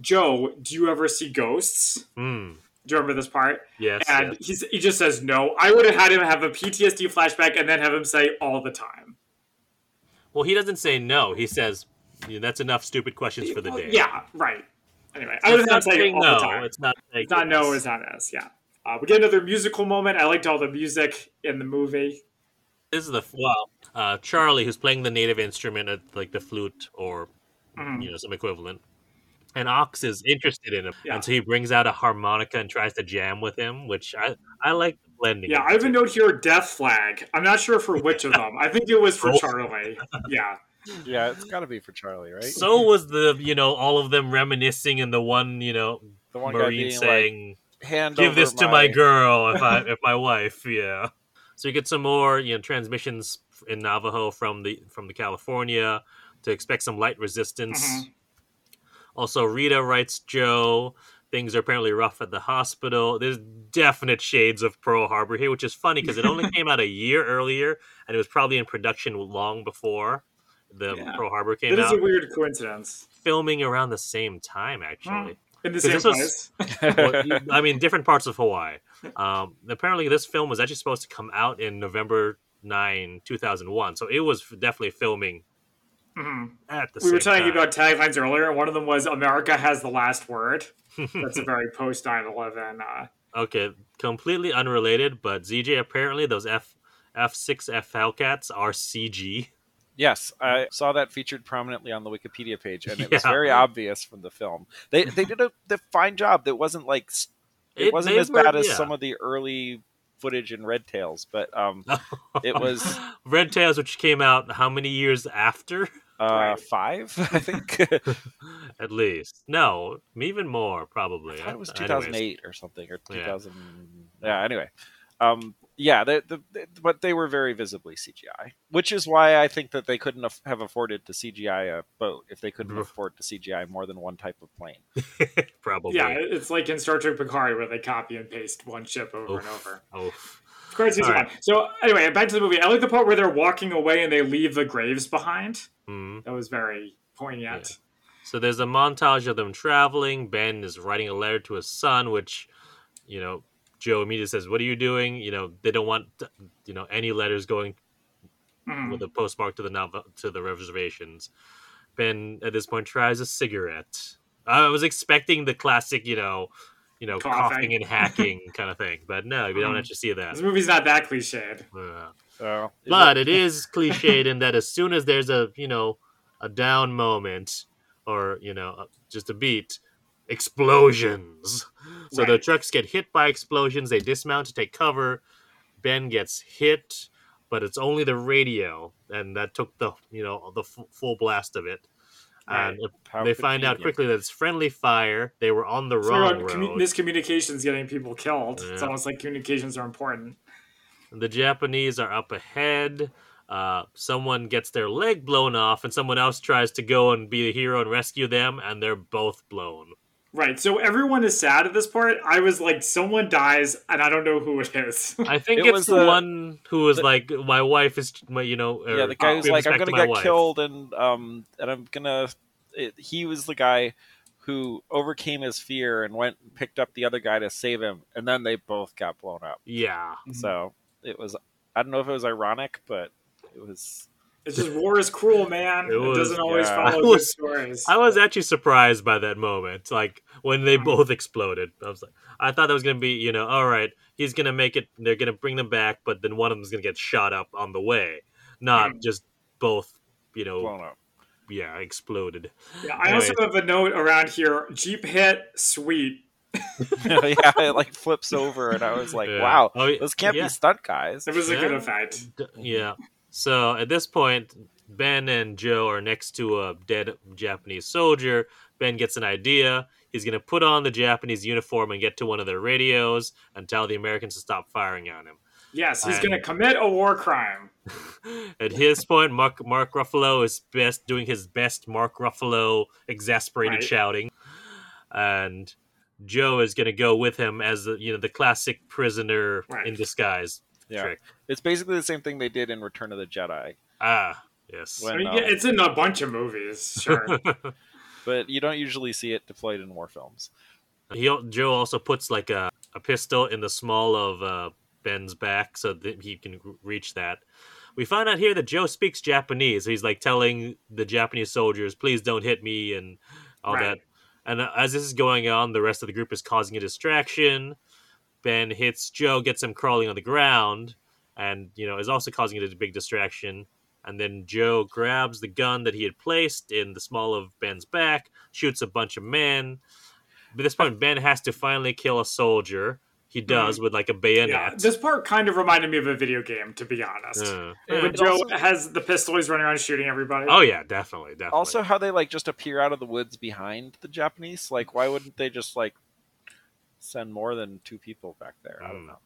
Joe, "Do you ever see ghosts?" Hmm. Do you remember this part? Yes. And yes. he's, he just says no. I would have had him have a PTSD flashback and then have him say all the time. Well, he doesn't say no. He says Yeah, that's enough stupid questions for the day. Yeah, right. Anyway, I was it's not saying saying all the no. time. It's not It's not no, it's not yes. Yeah. Uh, we get another musical moment. I liked all the music in the movie. This is the well, uh, Charlie, who's playing the native instrument, at, like the flute or Mhm. you know some equivalent, and Ox is interested in him, Yeah. and so he brings out a harmonica and tries to jam with him, which I I like the blending. Yeah, I have a note here, Death Flag. I'm not sure for which of them. I think it was for Charlie. Yeah. Yeah, it's got to be for Charlie, right? So was the you know all of them reminiscing, and the one you know the one guy Marine saying. like, "Hand give over this to my girl if I if my wife, yeah. So you get some more, you know, transmissions in Navajo from the from the California to expect some light resistance. Mhm. Also, Rita writes Joe. Things are apparently rough at the hospital. There's definite shades of Pearl Harbor here, which is funny because it only came out a year earlier, and it was probably in production long before the Yeah. Pearl Harbor came That out. It is a weird coincidence. filming around the same time, actually. In the same this was- place. Well, I mean, different parts of Hawaii. Um, apparently, this film was actually supposed to come out in November 9, 2001. So it was definitely filming Mhm. at the We were talking time. about taglines earlier. One of them was "America has the last word." That's a very post 9/11. Uh, okay, completely unrelated, but ZJ, apparently those F F6F Hellcats are CG. Yes, I saw that featured prominently on the Wikipedia page, and it was very obvious from the film. They they did a the fine job. That wasn't like it, It- wasn't they as were- bad as yeah. some of the early footage in Red Tails, but um, It was- Red Tails, which came out how many years after? uh, Right. five, I think. At least. No, even more, probably. I thought it was Anyways. 2008 or something, or Yeah. 2000. Yeah. Anyway, um, yeah, the, the, the- but they were very visibly CGI, which is why I think that they couldn't af- have afforded to CGI a boat if they couldn't afford to CGI more than one type of plane. Probably. yeah, it's like in Star Trek Picard where they copy and paste one ship over and over. Oh. Of course, All right. one. So anyway, back to the movie. I like the part where they're walking away and they leave the graves behind. Hmm. That was very poignant. So there's a montage of them traveling. Ben is writing a letter to his son, which, you know, Joe immediately says, "What are you doing?" You know, they don't want, you know, any letters going Mhm. with a postmark to the Nav- to the reservations. Ben at this point tries a cigarette. I was expecting the classic, you know, you know, Coughing. coughing, and hacking kind of thing, but no, we don't Mhm. actually see that. This movie's not that cliched. Uh, So, but it- it is cliched in that as soon as there's a you know a down moment or you know uh, just a beat explosions so the trucks get hit by explosions they dismount to take cover ben gets hit but it's only the radio and that took the you know the f- full blast of it and if they find out quickly that it's friendly fire they were on the So wrong road commu- miscommunications getting people killed. It's almost like communications are important. The Japanese are up ahead. Uh, someone gets their leg blown off, and someone else tries to go and be the hero and rescue them, and they're both blown. Right. So everyone is sad at this part. I was like, someone dies, and I don't know who it is. I think It it's was the the- one who was the- like, "My wife is, my, you know." yeah, the guy uh, who's like, "I'm gonna get wife." killed," and um, and I'm gonna. It, he was the guy who overcame his fear and went and picked up the other guy to save him, and then they both got blown up. Yeah, So it was. I don't know if it was ironic, but it was. It's just war is cruel, man. It It, doesn't always yeah. follow I good stories. I was actually surprised by that moment, like when they both exploded. I was like, I thought that was gonna be, you know, all right, he's gonna make it. They're gonna bring them back, but then one of them's gonna get shot up on the way, not Mhm. just both, you know, blown up. yeah, exploded. Yeah, I also have a note around here. Jeep hit, sweet. yeah, it like flips over, and I was like, Yeah. "Wow, Oh, those can't yeah. be stunt guys." It was a good effect. D- yeah. So at this point, Ben and Joe are next to a dead Japanese soldier. Ben gets an idea. He's going to put on the Japanese uniform and get to one of their radios and tell the Americans to stop firing on him. Yes, he's going to commit a war crime. At his point, Mark Mark Ruffalo is best doing his best Mark Ruffalo exasperated Right. shouting, and Joe is going to go with him as the, you know the classic prisoner Right. in disguise Yeah, trick. it's basically the same thing they did in Return of the Jedi, Ah, yes. I mean, no. yeah, it's in a bunch of movies, sure. but you don't usually see it deployed in war films. He Joe also puts like a, a pistol in the small of uh, Ben's back so that he can reach that. we find out here that Joe speaks Japanese. He's like telling the Japanese soldiers, "Please don't hit me," and all Right. that. And uh, as this is going on, the rest of the group is causing a distraction. Ben hits Joe, gets him crawling on the ground, and you know is also causing it a big distraction. And then Joe grabs the gun that he had placed in the small of Ben's back, shoots a bunch of men. At this point, Ben has to finally kill a soldier. He does with like a bayonet. Yeah, this part kind of reminded me of a video game, to be honest. Uh, Yeah, when but Joe also- has the pistol, he's running around shooting everybody. oh yeah, definitely, definitely. Also, how they like just appear out of the woods behind the Japanese. Like, why wouldn't they just like send more than two people back there? I don't Mm. know.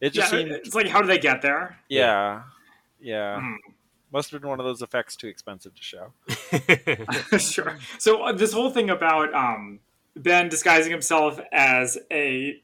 It yeah, just seemed, it's like, how do they get there? yeah, yeah. Hmm. Must have been one of those effects too expensive to show. sure. So uh, this whole thing about um, Ben disguising himself as a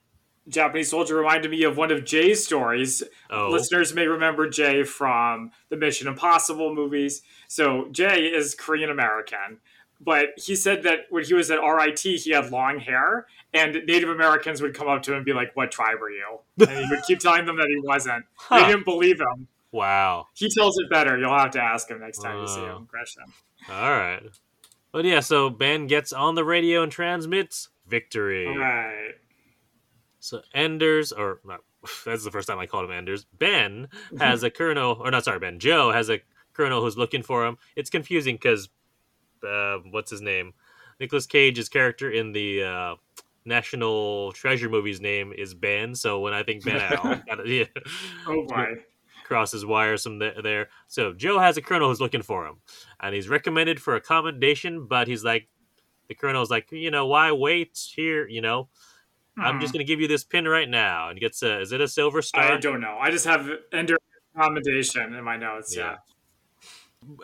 Japanese soldier reminded me of one of Jay's stories. oh, Listeners may remember Jay from the Mission Impossible movies. So Jay is Korean American, but he said that when he was at RIT, he had long hair, and Native Americans would come up to him and be like, "What tribe are you?" And he would keep telling them that he wasn't. They didn't believe him. wow. He tells it better. You'll have to ask him next time you see him, Gresham. All right. But yeah, so Ben gets on the radio and transmits victory. All right. So Enders, or not, that's the first time I called him Enders. Ben has a colonel, or not sorry, Ben. Joe has a colonel who's looking for him. It's confusing because, uh, what's his name? Nicolas Cage's character in the uh, National Treasure movie's name is Ben. So when I think Ben Al, yeah, Oh boy. crosses wires from there. So Joe has a colonel who's looking for him, and he's recommended for accommodation, but he's like, the colonel's like, you know, why wait here? You know, I'm just Hmm. gonna give you this pin right now, and he gets a. Is it a silver star? I don't know. I just have Ender accommodation in my notes. Yeah. Yeah.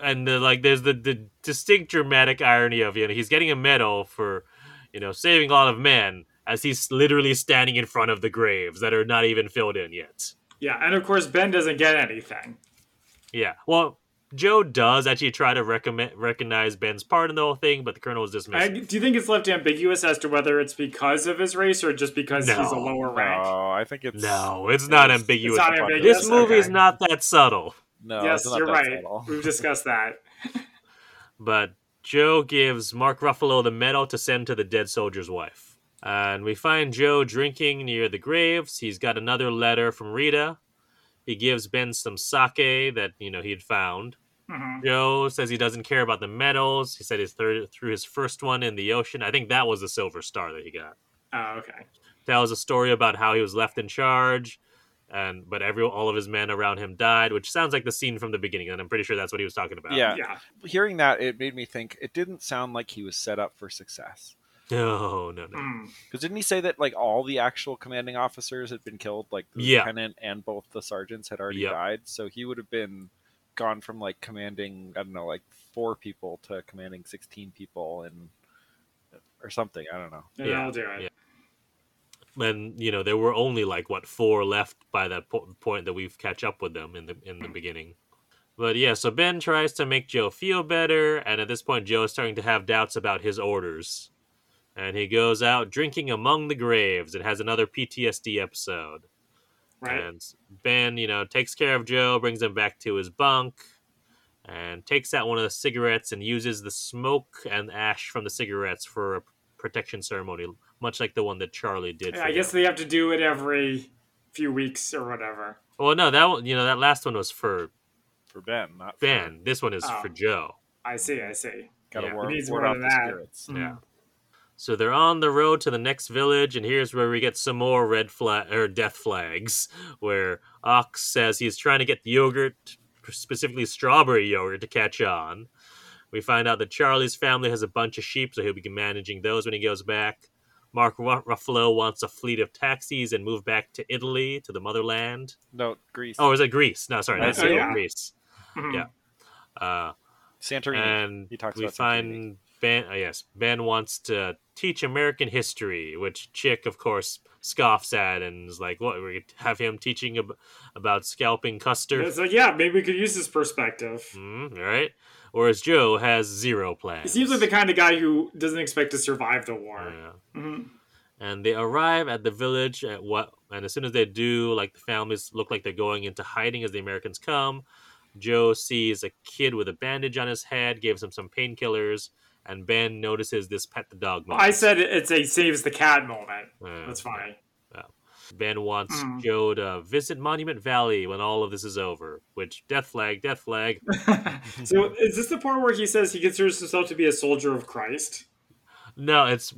And the, like, there's the the distinct dramatic irony of you know he's getting a medal for, you know, saving a lot of men as he's literally standing in front of the graves that are not even filled in yet. Yeah. And of course, Ben doesn't get anything. Yeah. Well, Joe does actually try to recommend recognize Ben's part in the whole thing, but the colonel is I, dismissed. do you think it's left ambiguous as to whether it's because of his race or just because he's a lower rank? No, I think it's No, it's not ambiguous. It's not This ambiguous. this movie is not that subtle. No, yes, not you're right. subtle. We've discussed that. But Joe gives Mark Ruffalo the medal to send to the dead soldier's wife. And we find Joe drinking near the graves. He's got another letter from Rita. He gives Ben some sake that, you know, he'd found. Mhm. Joe says he doesn't care about the medals. He said he threw, threw his first one in the ocean. I think that was the silver star that he got. Oh, okay. Tells a story about how he was left in charge, and but every all of his men around him died, which sounds like the scene from the beginning, and I'm pretty sure that's what he was talking about. Yeah. Yeah. Hearing that, it made me think it didn't sound like he was set up for success. No, no, no. Mm. Because didn't he say that like all the actual commanding officers had been killed, like the Yeah. lieutenant and both the sergeants had already Yep. died? So he would have been gone from like commanding I don't know like four people to commanding sixteen people and or something. I don't know. Yeah, Yeah, I'll do it. yeah. And you know there were only like what four left by that po- point that we've catch up with them in the in the hmm. beginning. But yeah so ben tries to make joe feel better and at this point joe is starting to have doubts about his orders. And he goes out drinking among the graves and has another ptsd episode. Right. and ben you know takes care of joe brings him back to his bunk and takes out one of the cigarettes and uses the smoke and ash from the cigarettes for a protection ceremony much like the one that charlie did for I guess him. they have to do it every few weeks or whatever. well no that one you know that last one was for For Ben, not for, ben this one is Oh. for joe I see. I see. Gotta Yeah. ward, He needs ward off the that. spirits. Mm. Yeah. So they're on the road to the next village, and here's where we get some more red flag or death flags. Where Ox says he's trying to get the yogurt, specifically strawberry yogurt, to catch on. We find out that Charlie's family has a bunch of sheep, so he'll be managing those when he goes back. Mark Ru- Ruffalo wants a fleet of taxis and move back to Italy, to the motherland. No, Greece. Oh, is it Greece? No, sorry, that's Oh, yeah. Greece. Mhm. Yeah. Uh, Santorini. and He talks we about Santorini. find Ben. Oh yes, Ben wants to teach American history, which Chick, of course, scoffs at and is like, "What? We have him teaching ab- about scalping Custer, It's like, yeah, maybe we could use his perspective. mm, right?" Whereas Joe has zero plans. He seems like the kind of guy who doesn't expect to survive the war. Yeah. Mhm. And they arrive at the village at what? And as soon as they do, like the families look like they're going into hiding as the Americans come. Joe sees a kid with a bandage on his head, gives him some painkillers, and Ben notices this pet the dog moment. I said it's a saves the cat moment. Uh, That's funny. Ben wants Mm. Joe to visit Monument Valley when all of this is over. Which death flag, death flag. so is this the part where he says he considers himself to be a soldier of Christ? No, it's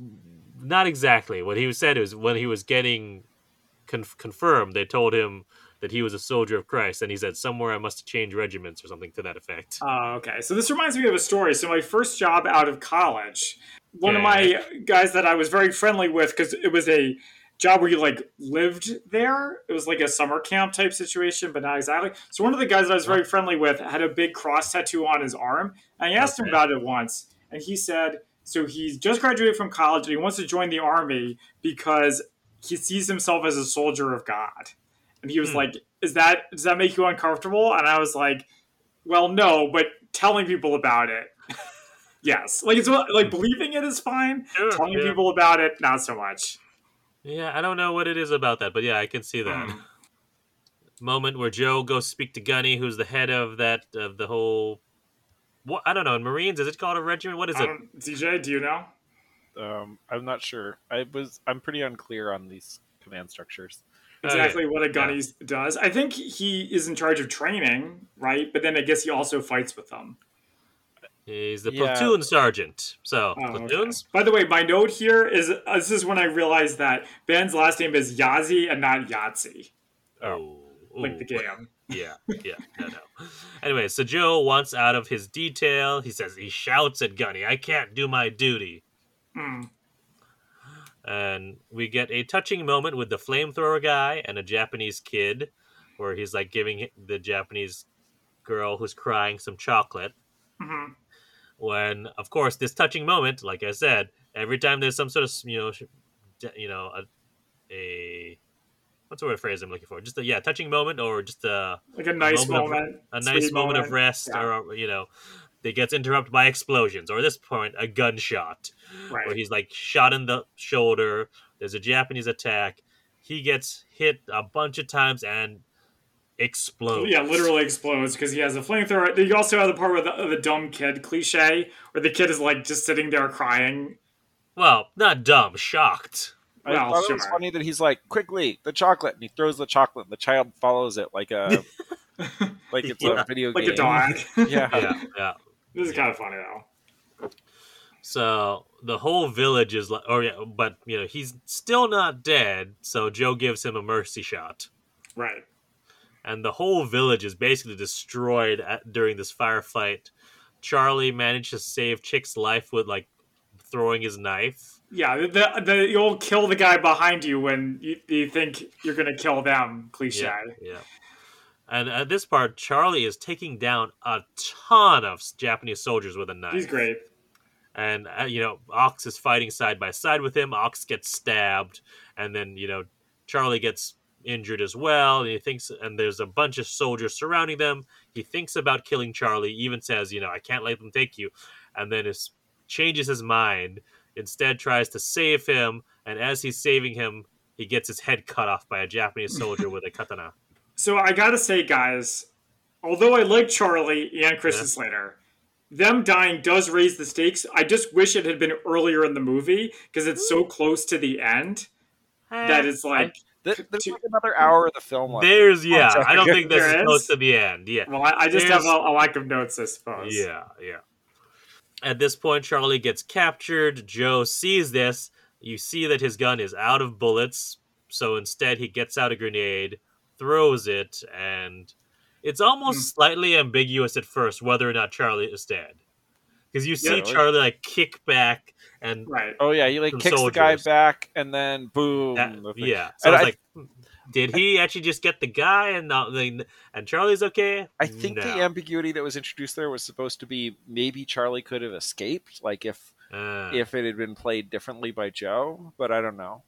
not exactly what he said. Is when he was getting conf- confirmed, they told him that he was a soldier of Christ, and he said somewhere I must have changed regiments or something to that effect. Oh, okay. So this reminds me of a story. So my first job out of college, one of my guys that I was very friendly with, because it was a job where you like lived there. It was like a summer camp type situation, but not exactly. So one of the guys that I was very friendly with had a big cross tattoo on his arm, and I asked him about it once, and he said, so he's just graduated from college and he wants to join the army because he sees himself as a soldier of God. And he was Hmm. like, "Is that does that make you uncomfortable?" And I was like, "Well, no, but telling people about it, yes. Like it's like believing it is fine. Sure, Telling yeah. people about it, not so much." Yeah, I don't know what it is about that, but yeah, I can see that. Mm. Moment where Joe goes speak to Gunny, who's the head of that of the whole. What I don't know. In Marines, is it called a regiment? What is I it? ZJ, do you know? Um, I'm not sure. I was. I'm pretty unclear on these command structures. Exactly what a gunny does. I think he is in charge of training, right? But then I guess he also fights with them. He's the Yeah. platoon sergeant. So Oh, okay. platoons. By the way, my note here is uh, this is when I realized that Ben's last name is Yahzee and not Yahtzee, Oh, like the ooh. game. Yeah, yeah, no, no. Anyway, so Joe wants out of his detail. He says he shouts at Gunny, "I can't do my duty." Mm. And we get a touching moment with the flamethrower guy and a Japanese kid, where he's like giving the Japanese girl who's crying some chocolate. hmm When, of course, this touching moment, like I said, every time there's some sort of you know, you know, a, a what's the word phrase I'm looking for? Just a yeah, touching moment or just a Like a nice moment of- a nice sweet moment, of rest, Yeah. or you know, that gets interrupted by explosions, or at this point, a gunshot, where he's like shot in the shoulder. There's a Japanese attack. He gets hit a bunch of times and explodes. Yeah, literally explodes because he has a flamethrower. You also have the part with the, the dumb kid cliche, where the kid is like just sitting there crying. Well, not dumb, shocked. I Well, thought it was funny that he's like, "Quickly, the chocolate!" and he throws the chocolate, and the child follows it like a like it's Yeah. a video like game. a dog. Yeah. Yeah, yeah. this is kind of funny though. So the whole village is like, oh yeah, but you know he's still not dead. So Joe gives him a mercy shot, Right. And the whole village is basically destroyed at, during this firefight. Charlie managed to save Chick's life with like throwing his knife. Yeah, the, the, the you'll kill the guy behind you when you, you think you're gonna kill them cliche. Yeah, yeah. And at this part, Charlie is taking down a ton of Japanese soldiers with a knife. He's great. and uh, you know ox is fighting side by side with him ox gets stabbed and then you know charlie gets injured as well and he thinks and there's a bunch of soldiers surrounding them he thinks about killing charlie even says you know i can't let them take you and then is changes his mind instead tries to save him and as he's saving him he gets his head cut off by a japanese soldier with a katana So I gotta say, guys, although I like Charlie and Christian Yeah. Slater, them dying does raise the stakes. I just wish it had been earlier in the movie because it's so close to the end eh, that it's like. Th- There's like another hour of the film left. there's yeah sorry. i don't think this There is is? close to the end yeah Well, I, I just There's- have a, a lack of notes, I suppose. Yeah, yeah. At this point, Charlie gets captured. Joe sees this. You see that his gun is out of bullets, so instead he gets out a grenade, throws it, and it's almost Hmm. slightly ambiguous at first whether or not Charlie is dead. Because you see Yeah, Charlie like kick back and Right. Oh yeah, he like Some kicks the guy back, and then boom. that- the yeah. So And I was I- like, did he actually just get the guy and not the and Charlie's okay? I think the ambiguity that was introduced there was supposed to be maybe Charlie could have escaped, like if Uh, if it had been played differently by Joe, but I don't know.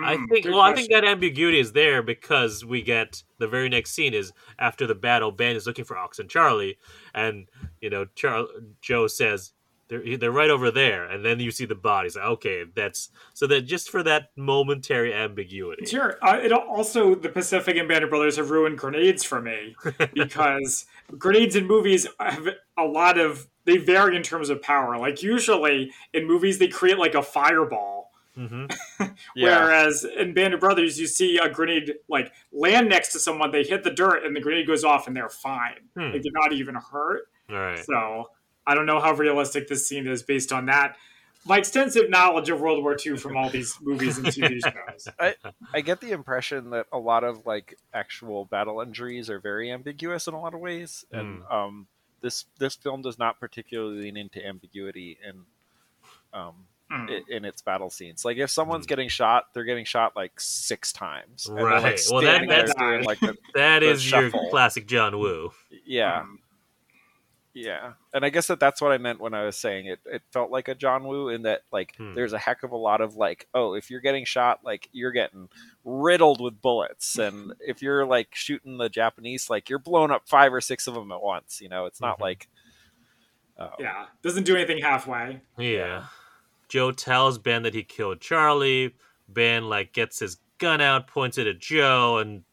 I Hmm, think good well, I think that ambiguity is there because we get the very next scene is after the battle. Ben is looking for Ox and Charlie, and you know, Char- Joe says they're they're right over there, and then you see the bodies. Okay, that's so that just for that momentary ambiguity. Sure. Uh, it also the Pacific and Band of Brothers have ruined grenades for me because grenades in movies have a lot of they vary in terms of power. Like usually in movies they create like a fireball. Hmm Yeah. Whereas in Band of Brothers, you see a grenade like land next to someone, they hit the dirt, and the grenade goes off, and they're fine. Hmm. Like they're not even hurt. All right. So I don't know how realistic this scene is based on that. My extensive knowledge of World War II from all these movies and TV shows. I get the impression that a lot of like actual battle injuries are very ambiguous in a lot of ways, and um, this this film does not particularly lean into ambiguity in um, I- in its battle scenes. Like if someone's Mm. getting shot, they're getting shot like six times. And Right. like, Well, that, that's doing, like the, That the is your classic John Woo. yeah. Um, Yeah, and I guess that that's what I meant when I was saying it. It felt like a John Woo in that like Hmm. there's a heck of a lot of like, oh, if you're getting shot, like you're getting riddled with bullets, and if you're like shooting the Japanese, like you're blowing up five or six of them at once. You know, it's not Mhm. like uh, yeah, doesn't do anything halfway. Yeah. Joe tells Ben that he killed Charlie. Ben like gets his gun out, points it at Joe, and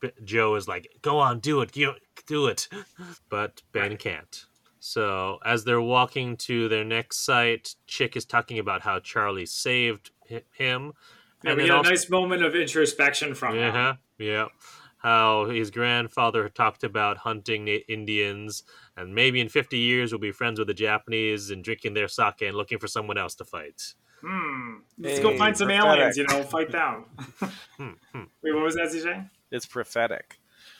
B- Joe is like, "Go on, do it, you do it," but Ben can't. So as they're walking to their next site, Chick is talking about how Charlie saved him, Yeah, and we then get a nice moment of introspection from him. uh-huh, yeah. How his grandfather talked about hunting Indians, and maybe in 50 years we'll be friends with the Japanese and drinking their sake and looking for someone else to fight. Hmm. Let's go find some prophetic. aliens, you know, fight them. Hmm, hmm. Wait, what was that, ZJ? it's prophetic.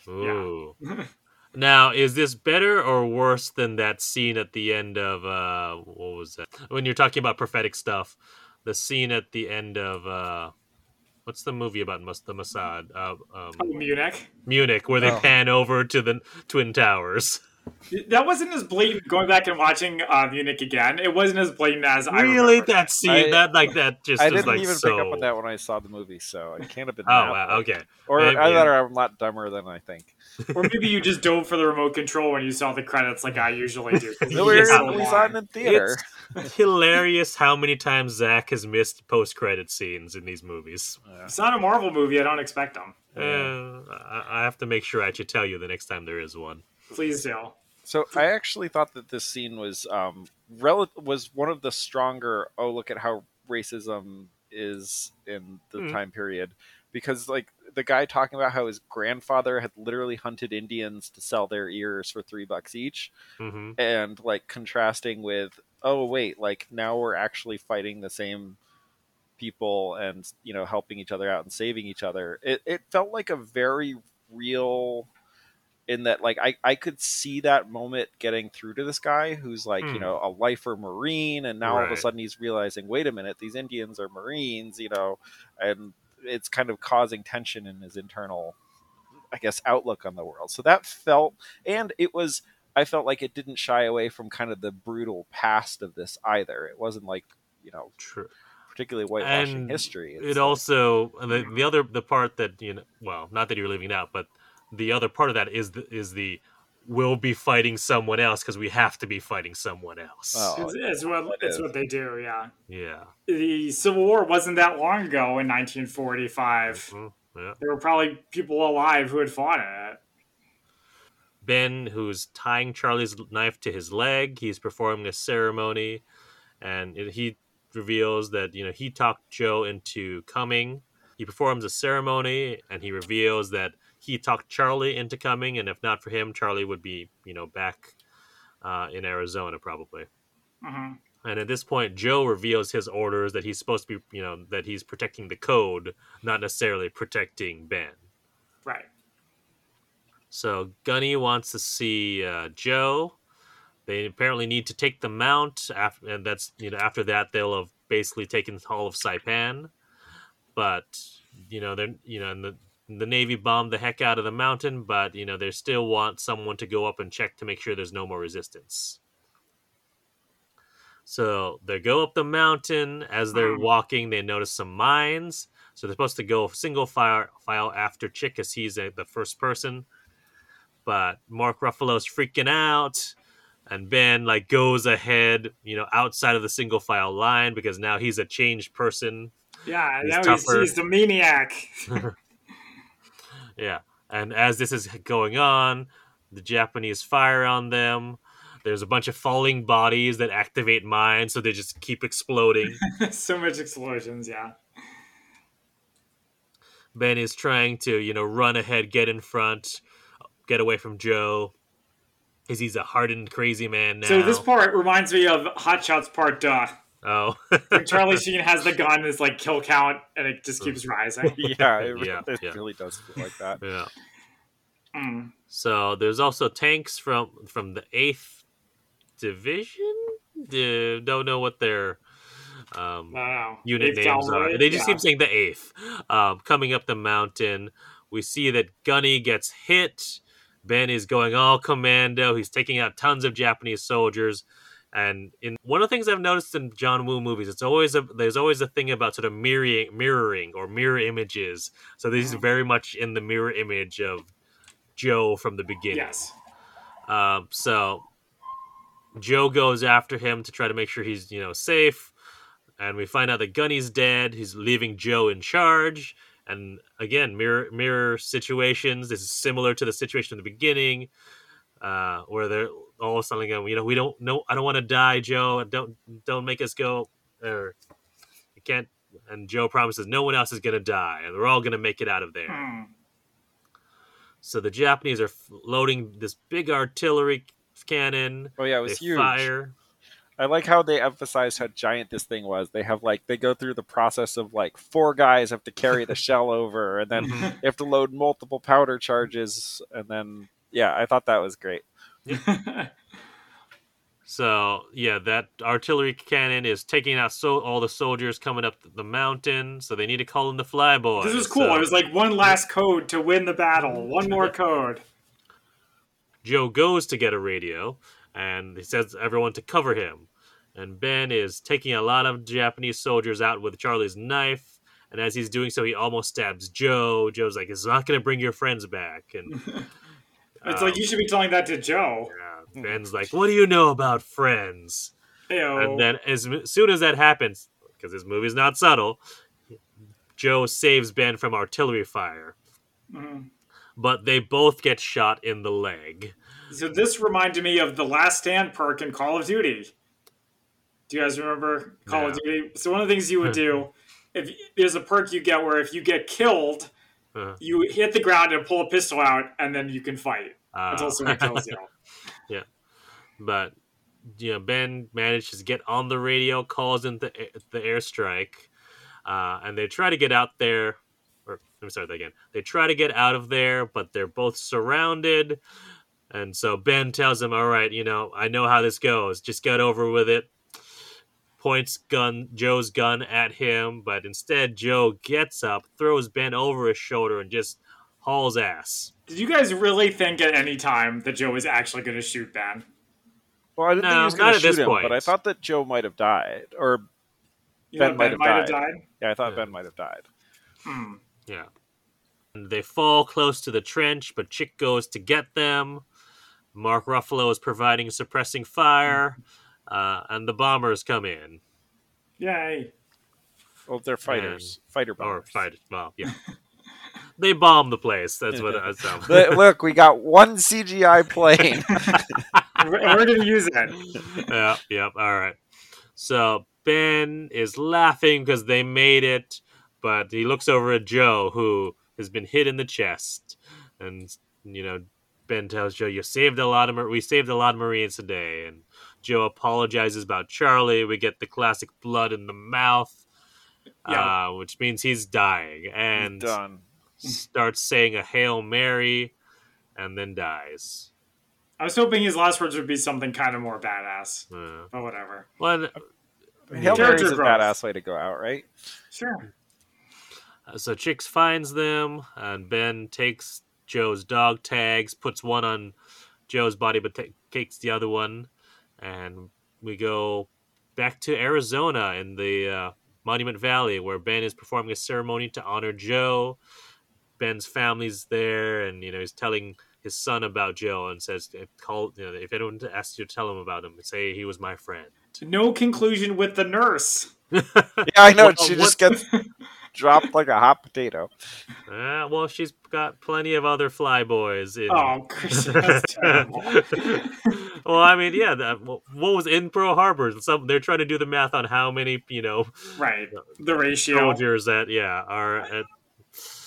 Ooh. now, is this better or worse than that scene at the end of uh what was that? When you're talking about prophetic stuff, the scene at the end of uh what's the movie about Mus- the Mossad? Uh, Oh, um, Munich. Munich, where they Oh. pan over to the twin towers. That wasn't as blatant. Going back and watching uh, Munich again, it wasn't as blatant as I really, that scene, I- that like that just I is didn't like even so. pick up on that when I saw the movie, so it can't have been. Oh wow, okay. Or Maybe. either I'm a lot dumber than I think. or maybe you just dove for the remote control when you saw the credits, like I usually do. No, you we, get so were, we long. saw it in theater. Hilarious how many times Zach has missed post credit scenes in these movies. Yeah. It's not a Marvel movie. I don't expect them. Uh, I, I have to make sure I should tell you the next time there is one. Please do. So I actually thought that this scene was um rel- was one of the stronger. Oh, look at how racism is in the Hmm. time period, because like the guy talking about how his grandfather had literally hunted Indians to sell their ears for three bucks each, hmm and like contrasting with oh wait, like now we're actually fighting the same people and you know helping each other out and saving each other. It it felt like a very real in that like I, I could see that moment getting through to this guy who's like you Hmm. know a lifer marine and now all of a sudden he's realizing wait a minute these indians are marines you know and it's kind of causing tension in his internal i guess outlook on the world. So that felt and it was i felt like it didn't shy away from kind of the brutal past of this either. It wasn't like you know True. particularly whitewashing And history. It's It like- also the the other the part that you know well not that you're leaving out, but the other part of that is the, is the we'll be fighting someone else because we have to be fighting someone else. Oh. It's, it's what it it's what they do. Yeah. Yeah. The Civil War wasn't that long ago in 1945. Mhm. Yeah. There were probably people alive who had fought it. Ben, who's tying Charlie's knife to his leg, he's performing a ceremony, and it- he reveals that you know he talked Joe into coming. He performs a ceremony, and he reveals that he talked Charlie into coming, and if not for him, Charlie would be you know back uh, in Arizona probably. hmm And at this point, Joe reveals his orders that he's supposed to be you know that he's protecting the code, not necessarily protecting Ben. Right. So Gunny wants to see uh, Joe. They apparently need to take the mount, after, and that's you know after that they'll have basically taken all of Saipan. But you know they're you know and the the Navy bombed the heck out of the mountain, but you know they still want someone to go up and check to make sure there's no more resistance. So they go up the mountain. As they're Hmm. walking, they notice some mines. So they're supposed to go single file file after Chick, as he's uh, the first person but Mark Ruffalo's freaking out, and Ben like goes ahead, you know, outside of the single file line because now he's a changed person. Yeah. He's now he's, he's the maniac. Yeah, and as this is going on, The Japanese fire on them. There's a bunch of falling bodies that activate mines, so they just keep exploding. so much explosions, yeah. Ben is trying to, you know, run ahead, get in front, get away from Joe. Because he's a hardened, crazy man now. So this part reminds me of Hot Shots Part Deux. Oh. When Charlie Sheen has the gun, and it's like kill count, and it just keeps rising. yeah, it, Yeah, it yeah. really does feel like that. yeah. Mm. So there's also tanks from from the eighth division. Uh, don't know what their um, I don't know. unit Eighth names Cavalry? are. They just Yeah. keep saying the eighth. Um, coming up the mountain, we see that Gunny gets hit. Ben is going all commando. He's taking out tons of Japanese soldiers. And in one of the things I've noticed in John Woo movies, it's always a there's always a thing about sort of mirroring, mirroring or mirror images. So this is Mhm. very much in the mirror image of Joe from the beginning. Yes. Um, so Joe goes after him to try to make sure he's you know safe, and we find out that Gunny's dead. He's leaving Joe in charge, and again, mirror mirror situations. This is similar to the situation in the beginning, uh, where they're all of a sudden going, you know, we don't know. I don't want to die, Joe. Don't don't make us go. Or you can't. And Joe promises no one else is going to die, and we're all going to make it out of there. Hmm. So the Japanese are loading this big artillery cannon. Oh yeah, it was they huge. fire. I like how they emphasized how giant this thing was. They have like they go through the process of like four guys have to carry the shell over, and then Mhm. they have to load multiple powder charges, and then yeah, I thought that was great. So yeah, that artillery cannon is taking out so all the soldiers coming up the mountain. So they need to call in the flyboys. this was cool. So It was like one last code to win the battle. One more code. Joe goes to get a radio, and he says everyone to cover him. And Ben is taking a lot of Japanese soldiers out with Charlie's knife. And as he's doing so, he almost stabs Joe. Joe's like, "It's not going to bring your friends back." And It's um, like you should be telling that to Joe. yeah, Ben's like, "What do you know about friends?" Ew. And then as soon as that happens, because this movie's not subtle, Joe saves Ben from artillery fire. Mhm. But they both get shot in the leg. So this reminded me of the Last Stand perk in Call of Duty. Do you guys remember Call of Duty? So one of the things you would do, if there's a perk you get where if you get killed, Uh, you hit the ground and pull a pistol out, and then you can fight uh, until someone kills you. Yeah, but you know, Ben manages to get on the radio, calls in the the airstrike, uh, and they try to get out there. Or let me start that again. They try to get out of there, but they're both surrounded. And so Ben tells him, "All right, you know, I know how this goes. Just get over with it." Points gun Joe's gun at him, but instead Joe gets up, throws Ben over his shoulder, and just hauls ass. Did you guys really think at any time that Joe was actually going to shoot Ben? Well, I didn't think he was going to shoot him, point. but I thought that Joe might have died, or You Ben might Ben have might have died. died. yeah, I thought Yeah. Ben might have died. Hmm. Yeah. And they fall close to the trench, but Chick goes to get them. Mark Ruffalo is providing suppressing fire, uh, and the bombers come in. Yay. Well, they're fighters, fighter bombers. Or bombers. fight. Well, yeah. they bomb the place. That's what it sounds Look, Look, we got one CGI plane. And we're going to use it. yeah, yep. All right. So Ben is laughing because they made it, but he looks over at Joe, who has been hit in the chest, and you know, Ben tells Joe, "You saved a lot of Mar- we saved a lot of Marines today." And Joe apologizes about Charlie. We get the classic blood in the mouth, Yeah. uh, which means he's dying, and done. starts saying a hail mary, and then dies. I was hoping his last words would be something kind of more badass, Uh, but whatever. well, Hail Character Mary's a badass way to go out, right? Sure. Uh, So Chicks finds them, and Ben takes Joe's dog tags, puts one on Joe's body, but ta takes the other one, and we go back to Arizona in the uh, Monument Valley, where Ben is performing a ceremony to honor Joe. Ben's family's there, and you know he's telling his son about Joe, and says, if "Call you know if anyone asks you to tell him about him, say he was my friend." No conclusion with the nurse. Yeah, I know. Well, she what- just gets dropped like a hot potato. Uh, well, she's got plenty of other flyboys. In... Oh, Chris, that's terrible. well, I mean, yeah. That, what was in Pearl Harbor? Some they're trying to do the math on how many, you know, right? The ratio soldiers that yeah are at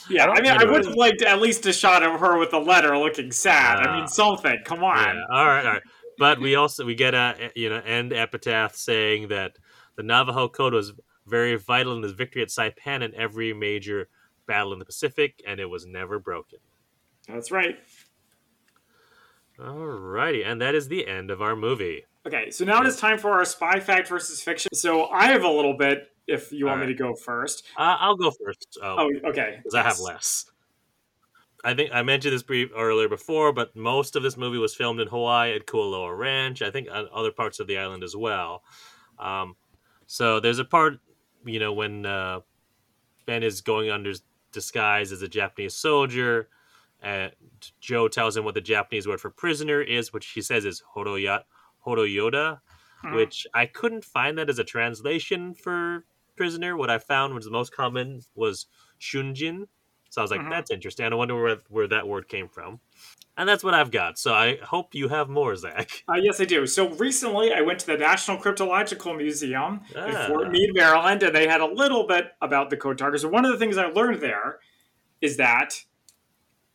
yeah, I, I mean, I would have liked at least a shot of her with a letter looking sad. Uh, I mean, something. Come on. Yeah. All right, all right. But we also we get a you know end epitaph saying that the Navajo code was very vital in his victory at Saipan and every major battle in the Pacific, and it was never broken. That's right. Alrighty, and that is the end of our movie. Okay, so now it is time for our spy fact versus fiction. So I have a little bit if you want right. me to go first. Uh, I'll go first. Um, oh, okay. Because yes. I have less. I think I mentioned this brief earlier before, but most of this movie was filmed in Hawaii at Kualoa Ranch. I think on other parts of the island as well. Um, so there's a part, you know, when uh, Ben is going under disguise as a Japanese soldier, and Joe tells him what the Japanese word for prisoner is, which he says is horoya, horoyoda, hmm. which I couldn't find that as a translation for prisoner. What I found was the most common was shunjin. So I was like, mm-hmm. that's interesting. I wonder where, where that word came from. And that's what I've got. So I hope you have more, Zach. Uh, yes, I do. So recently I went to the National Cryptological Museum ah. in Fort Meade, Maryland, and they had a little bit about the code talkers. So one of the things I learned there is that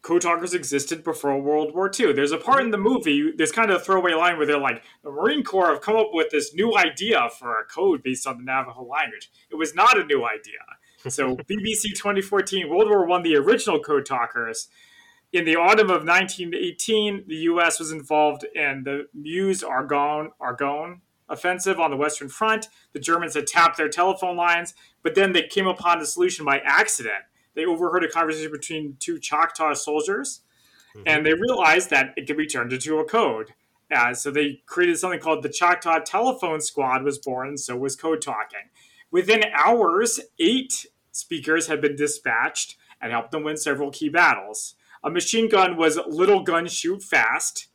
code talkers existed before World War II. There's a part in the movie, this kind of a throwaway line where they're like, the Marine Corps have come up with this new idea for a code based on the Navajo language. It was not a new idea. So BBC 2014, World War One, the original code talkers. In the autumn of 1918, the U.S. was involved in the Meuse Argonne, Argonne offensive on the Western Front. The Germans had tapped their telephone lines, but then they came upon the solution by accident they overheard a conversation between two Choctaw soldiers, mm-hmm. and they realized that it could be turned into a code. Uh, so they created something called the Choctaw Telephone Squad was born, and so was code talking. Within hours, eight speakers had been dispatched and helped them win several key battles. A machine gun was little gun shoot fast,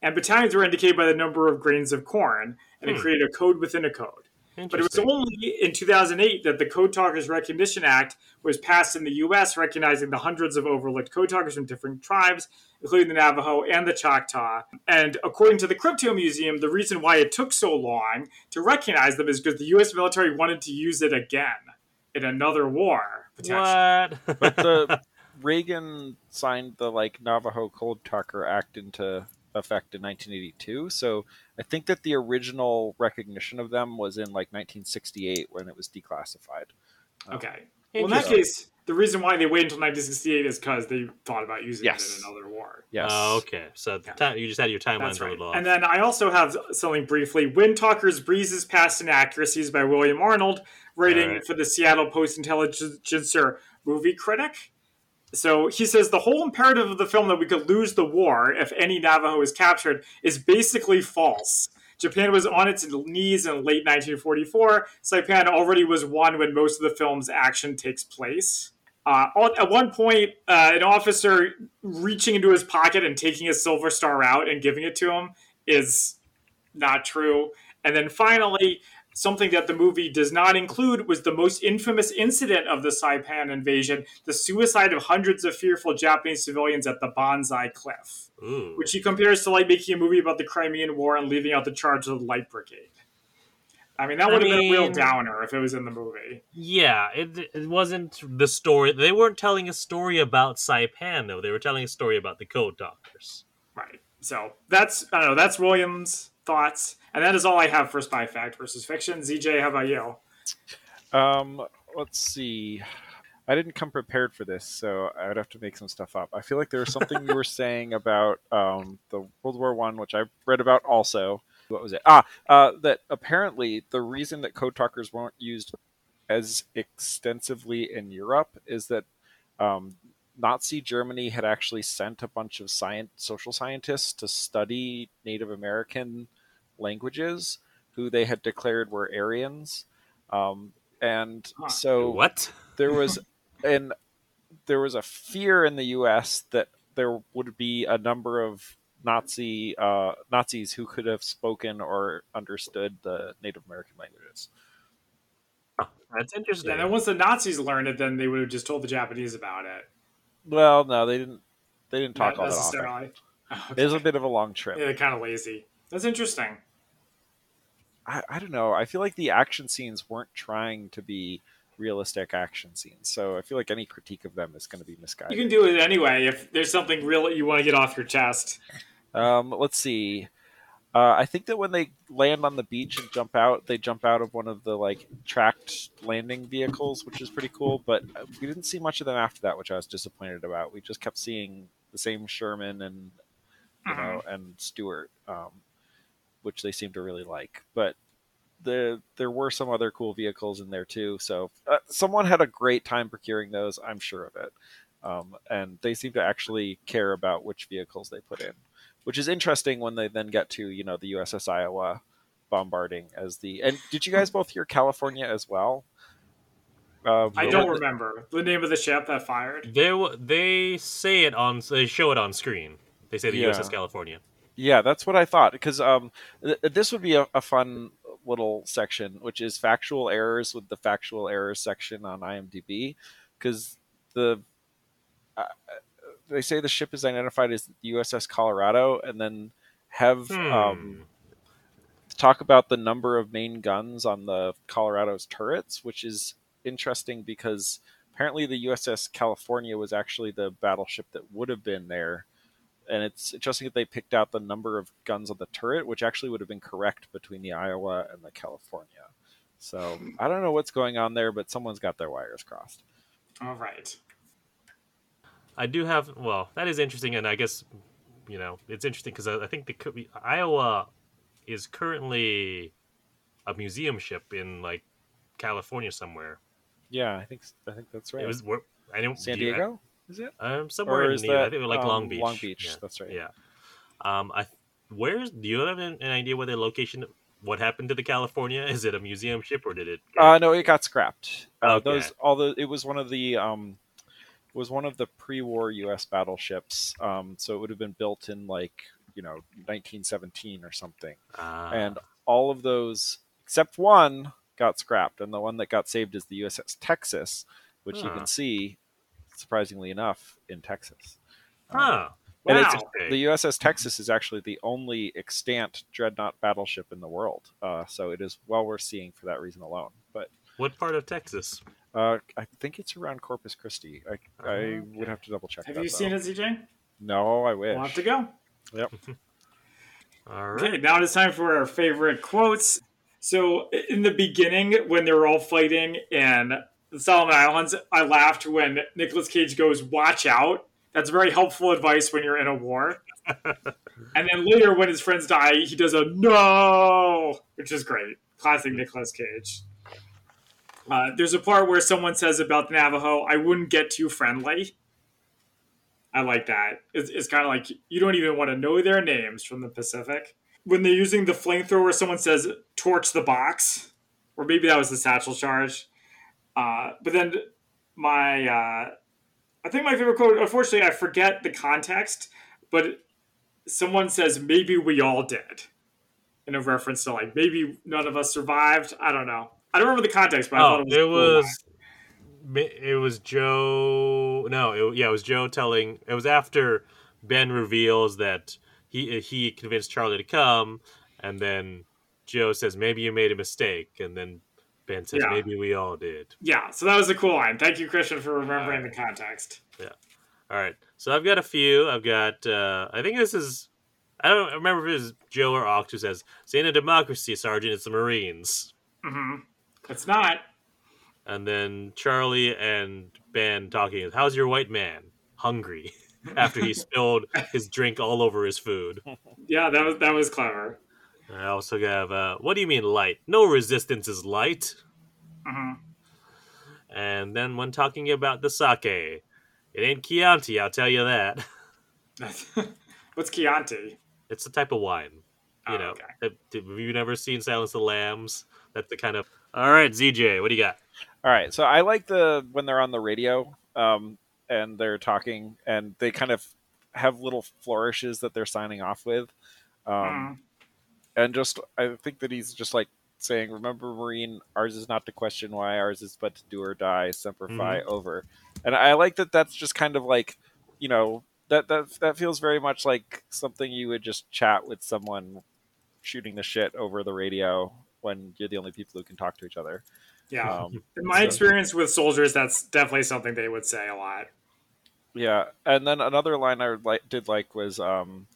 and battalions were indicated by the number of grains of corn, and hmm. it created a code within a code. But it was only in 2008 that the Code Talkers Recognition Act was passed in the U.S., recognizing the hundreds of overlooked code talkers from different tribes, including the Navajo and the Choctaw. And according to the Crypto Museum, the reason why it took so long to recognize them is because the U.S. military wanted to use it again in another war. What? but the Reagan signed the like Navajo Code Talker Act into effect in 1982. So I think that the original recognition of them was in like 1968 when it was declassified. Um, okay. Well, in that case, the reason why they waited until 1968 is because they thought about using yes. it in another war. Yes. Oh, okay. So yeah. time, you just had your timelines right. a off. And then I also have something briefly. Wind Talkers, Breezes, Past Inaccuracies by William Arnold, writing right. for the Seattle Post-Intelligencer movie critic. So he says the whole imperative of the film that we could lose the war if any Navajo is captured is basically false. Japan was on its knees in late 1944. Saipan already was won when most of the film's action takes place. Uh, at one point, uh, an officer reaching into his pocket and taking a silver star out and giving it to him is not true. And then finally, Something that the movie does not include was the most infamous incident of the Saipan invasion the suicide of hundreds of fearful Japanese civilians at the Banzai Cliff, Ooh. which he compares to like making a movie about the Crimean War and leaving out the charge of the Light Brigade. I mean, that would have been a real downer if it was in the movie. Yeah, it, it wasn't the story. They weren't telling a story about Saipan, though. They were telling a story about the Code Talkers. Right. So that's, I don't know, that's Williams' thoughts. And that is all I have for spy fact versus fiction. ZJ, how about you? Um, let's see. I didn't come prepared for this, so I would have to make some stuff up. I feel like there was something you were saying about um, the World War One, which I read about also. What was it? Ah, uh, that apparently the reason that code talkers weren't used as extensively in Europe is that um, Nazi Germany had actually sent a bunch of science, social scientists to study Native American languages who they had declared were Aryans. Um, and so what there was and there was a fear in the U.S. that there would be a number of Nazi uh, Nazis who could have spoken or understood the Native American languages. That's interesting. Yeah, and then once the Nazis learned it, then they would have just told the Japanese about it. Well, no, they didn't. They didn't talk Not all that often. necessarily. It was a bit of a long trip. Yeah, they're kind of lazy. That's interesting. I, I don't know. I feel like the action scenes weren't trying to be realistic action scenes, so I feel like any critique of them is going to be misguided. You can do it anyway if there's something real that you want to get off your chest. Um, let's see. Uh, I think that when they land on the beach and jump out, they jump out of one of the like tracked landing vehicles, which is pretty cool. But we didn't see much of them after that, which I was disappointed about. We just kept seeing the same Sherman and you know and Stuart, um, which they seem to really like. But the there were some other cool vehicles in there too. So uh, someone had a great time procuring those. I'm sure of it. Um, and they seem to actually care about which vehicles they put in which is interesting when they then get to you know the USS Iowa bombarding as the and did you guys both hear California as well? Uh, I don't remember the name of the ship that fired. They they say it on they show it on screen. They say the Yeah. USS California. Yeah, that's what I thought because um, th- this would be a, a fun little section, which is factual errors with the factual errors section on IMDb, because the uh, they say the ship is identified as USS Colorado, and then have Hmm. um, talk about the number of main guns on the Colorado's turrets, which is interesting because apparently the USS California was actually the battleship that would have been there. And it's interesting that they picked out the number of guns on the turret, which actually would have been correct between the Iowa and the California. So I don't know what's going on there, but someone's got their wires crossed. All right. I do have well, that is interesting, and I guess you know it's interesting because I, I think the Iowa is currently a museum ship in like California somewhere. Yeah, I think I think that's right. It was where I don't San do you- Diego, is it? um, somewhere in the, I think like um, Long Beach. Long Beach, Yeah. that's right. Yeah. Um, I where's do you have an, an idea where the location? What happened to the California? Is it a museum ship or did it? get- Uh, no, it got scrapped. Uh, Okay. Those all the it was one of the um, was one of the pre-war U.S. battleships. Um, so it would have been built in like you know 1917 or something. Ah, and all of those except one got scrapped, and the one that got saved is the USS Texas, which you can see, surprisingly enough, in Texas. Um, huh. and it's- Wow. Okay. the USS Texas is actually the only extant dreadnought battleship in the world, uh, so it is well worth seeing for that reason alone. But What part of Texas? uh, I think it's around Corpus Christi. I, I Okay. would have to double check. Have that, you seen though. it, ZJ? No, I wish. We'll have to go. Yep. all right. Okay, now it's time for our favorite quotes. So, in the beginning, when they were all fighting in the Solomon Islands, I laughed when Nicolas Cage goes, Watch out. That's very helpful advice when you're in a war. and then later, when his friends die, he does a no, which is great. Classic Nicolas Cage. Uh, there's a part where someone says about the Navajo, I wouldn't get too friendly. I like that. It's, it's kind of like you don't even want to know their names from the Pacific. When they're using the flamethrower, someone says, torch the box. Or maybe that was the satchel charge. Uh, but then my, uh, I think my favorite quote, unfortunately, I forget the context, but someone says, maybe we all did. In a reference to like, maybe none of us survived. I don't know. I don't remember the context, but I Oh, thought it was. it was. It was Joe. No, it, yeah, it was Joe telling. It was after Ben reveals that he he convinced Charlie to come, and then Joe says maybe you made a mistake, and then Ben says Yeah. maybe we all did. Yeah, so that was a cool line. Thank you, Christian, for remembering the context. Yeah. All right, so I've got a few. I've got. uh I think this is. I don't remember if it was Joe or Ox who says, "Say in a democracy, Sergeant, it's the Marines." hmm It's not. And then Charlie and Ben talking. How's your white man? Hungry. After he spilled his drink all over his food. Yeah, that was that was clever. I also have. Uh, what do you mean light? No resistance is light. hmm And then when talking about the sake, it ain't Chianti. I'll tell you that. What's Chianti? It's a type of wine. You Oh, know, okay. have, have you never seen Silence of the Lambs? That's the kind of. All right, ZJ, what do you got? All right, so I like the when they're on the radio um, and they're talking, and they kind of have little flourishes that they're signing off with, um, Mhm. And just I think that he's just like saying, "Remember, Marine, ours is not to question why, ours is but to do or die. Semper Fi, Mm-hmm. over." And I like that. That's just kind of like, you know, that that that feels very much like something you would just chat with someone shooting the shit over the radio when you're the only people who can talk to each other. Yeah. Um, In my so- experience with soldiers, that's definitely something they would say a lot. Yeah, and then another line I like did like was um,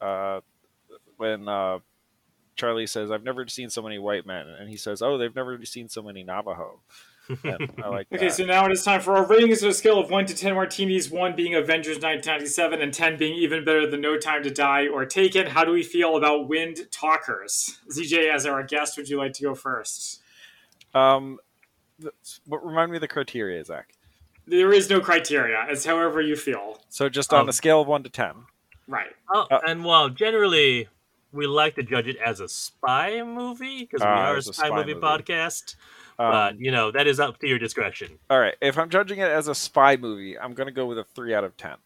uh, when uh, Charlie says, "I've never seen so many white men," and he says, "Oh, they've never seen so many Navajo." I like Okay, so now it is time for our ratings on a scale of 1 to 10 martinis, 1 being Avengers 1997 and 10 being even better than No Time to Die or Taken. How do we feel about Windtalkers? ZJ, as our guest, would you like to go first? Um, th- but remind me of the criteria, Zach. There is no criteria. It's however you feel. So just on Um, a scale of one to ten. Right. Oh, Uh, and well, generally we like to judge it as a spy movie because we Ah, are a as a spy, spy movie, movie. podcast, Um, but you know that is up to your discretion. all right, if I'm judging it as a spy movie, I'm going to go with a three out of ten.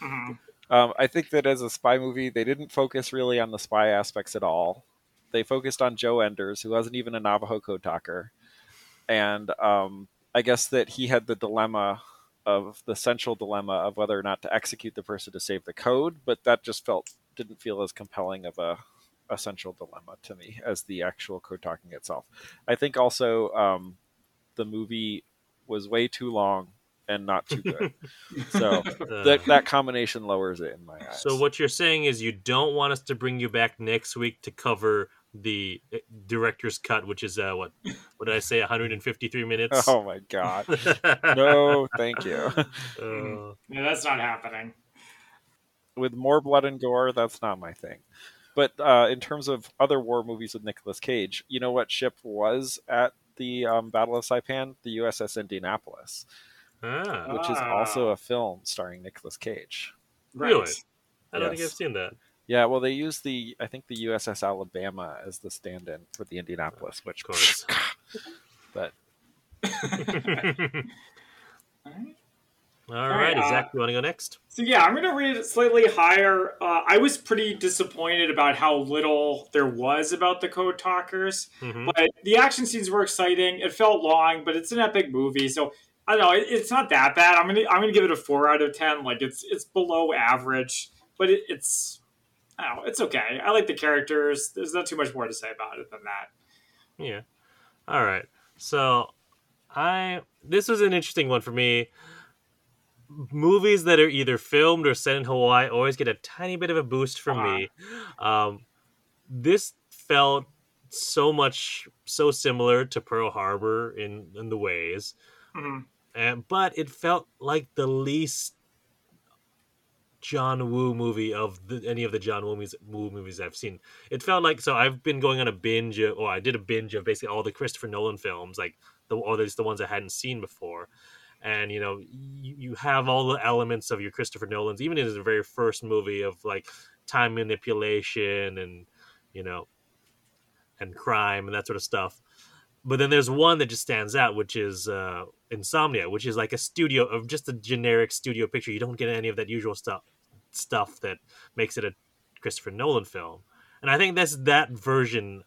Mhm. Um, I think that as a spy movie, they didn't focus really on the spy aspects at all. They focused on Joe Enders, who wasn't even a Navajo code talker, and um, I guess that he had the dilemma of the central dilemma of whether or not to execute the person to save the code, but that just felt didn't feel as compelling of a essential dilemma to me as the actual code talking itself. I think also um, the movie was way too long and not too good. so Uh, that that combination lowers it in my eyes. so what you're saying is you don't want us to bring you back next week to cover the uh, director's cut, which is uh, what? What did I say? 153 minutes. Oh my god. No, thank you. Uh, Yeah, that's not happening. With more blood and gore, that's not my thing. But uh, in terms of other war movies with Nicolas Cage, you know what ship was at the um, Battle of Saipan? The USS Indianapolis, ah, which is also a film starring Nicolas Cage. Right. Really? I don't think I've seen that. Yeah, well, they used the I think the USS Alabama as the stand-in for the Indianapolis, which Of course. but All right, right, uh, Zach, you want to go next? So yeah, I'm going to rate it slightly higher. Uh, I was pretty disappointed about how little there was about the Code Talkers, Mhm. but the action scenes were exciting. It felt long, but it's an epic movie, so I don't know. It, it's not that bad. I'm gonna I'm gonna give it a four out of ten. Like it's it's below average, but it, it's I don't know. It's okay. I like the characters. There's not too much more to say about it than that. Yeah. All right. So, I this was an interesting one for me. Movies that are either filmed or set in Hawaii always get a tiny bit of a boost from me. Um, this felt so much so similar to Pearl Harbor in in the ways, Mhm. and but it felt like the least John Woo movie of the, any of the John Woo movies, Woo movies I've seen. It felt like so I've been going on a binge, of, or I did a binge of basically all the Christopher Nolan films, like the or at least the ones I hadn't seen before. And you know, you, you have all the elements of your Christopher Nolan's, even in his very first movie of like time manipulation and you know, and crime and that sort of stuff. But then there's one that just stands out, which is uh, Insomnia, which is like a studio of just a generic studio picture. You don't get any of that usual stuff stuff that makes it a Christopher Nolan film. And I think that's that version.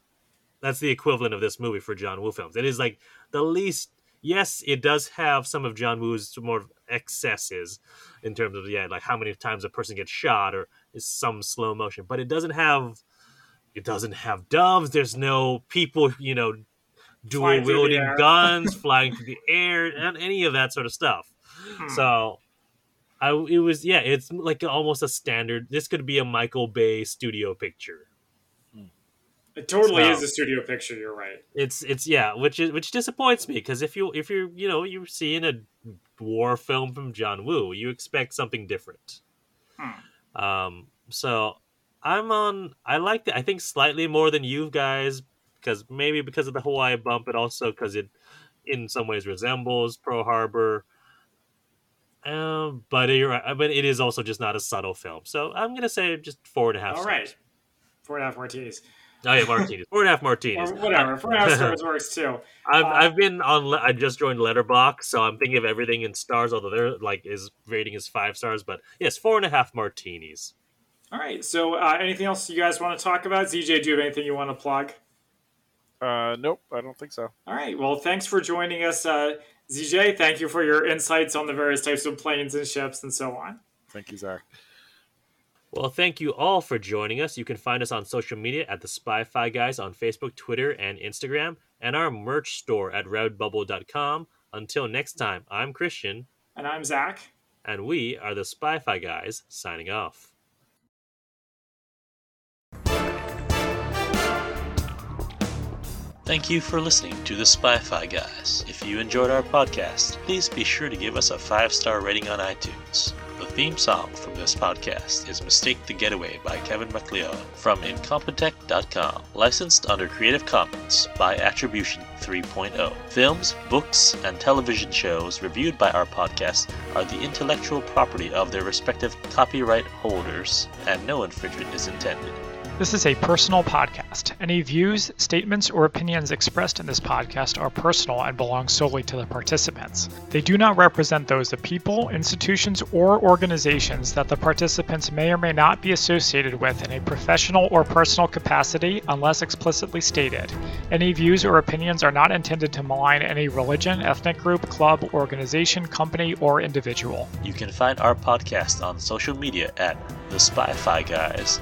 That's the equivalent of this movie for John Woo films. It is like the least. Yes, it does have some of John Woo's more excesses in terms of yeah, like how many times a person gets shot or is some slow motion, but it doesn't have. It doesn't have doves. There's no people, you know, dual Flying through the wielding guns, flying through the air, and any of that sort of stuff. Hmm. So, I it was yeah, it's like almost a standard. This could be a Michael Bay studio picture. It totally So- is a studio picture. You're right. It's it's yeah, which is which disappoints me because if you if you're you know you're seeing a war film from John Woo, you expect something different. Hmm. Um, so I'm on. I liked it. I think slightly more than you guys because maybe because of the Hawaii bump, but also because it in some ways resembles Pearl Harbor. Um, but you're right, but it is also just not a subtle film. So I'm gonna say just four and a half. All stars. right. Four and a half. Oh yeah, martinis. Four and a half martinis. Or whatever. Four and a half stars works too. I've Uh, I've been on. I just joined Letterboxd, so I'm thinking of everything in stars. Although their like is rating is five stars, but yes, four and a half martinis. All right. So, uh, anything else you guys want to talk about? ZJ, do you have anything you want to plug? Uh, nope, I don't think so. All right. Well, thanks for joining us, uh, ZJ. Thank you for your insights on the various types of planes and ships and so on. Thank you, Zach. Well, thank you all for joining us. You can find us on social media at the Spy Fi Guys on Facebook, Twitter, and Instagram, and our merch store at redbubble.com. Until next time, I'm Christian. And I'm Zach. And we are the Spy Fi Guys signing off. Thank you for listening to the Spy Fi Guys. If you enjoyed our podcast, please be sure to give us a five star rating on iTunes. The theme song from this podcast is Mistake the Getaway by Kevin MacLeod from Incompetech.com, licensed under Creative Commons by Attribution 3.0. Films, books, and television shows reviewed by our podcast are the intellectual property of their respective copyright holders, and no infringement is intended. This is a personal podcast. Any views, statements, or opinions expressed in this podcast are personal and belong solely to the participants. They do not represent those of people, institutions, or organizations that the participants may or may not be associated with in a professional or personal capacity unless explicitly stated. Any views or opinions are not intended to malign any religion, ethnic group, club, organization, company, or individual. You can find our podcast on social media at The Spy Fi Guys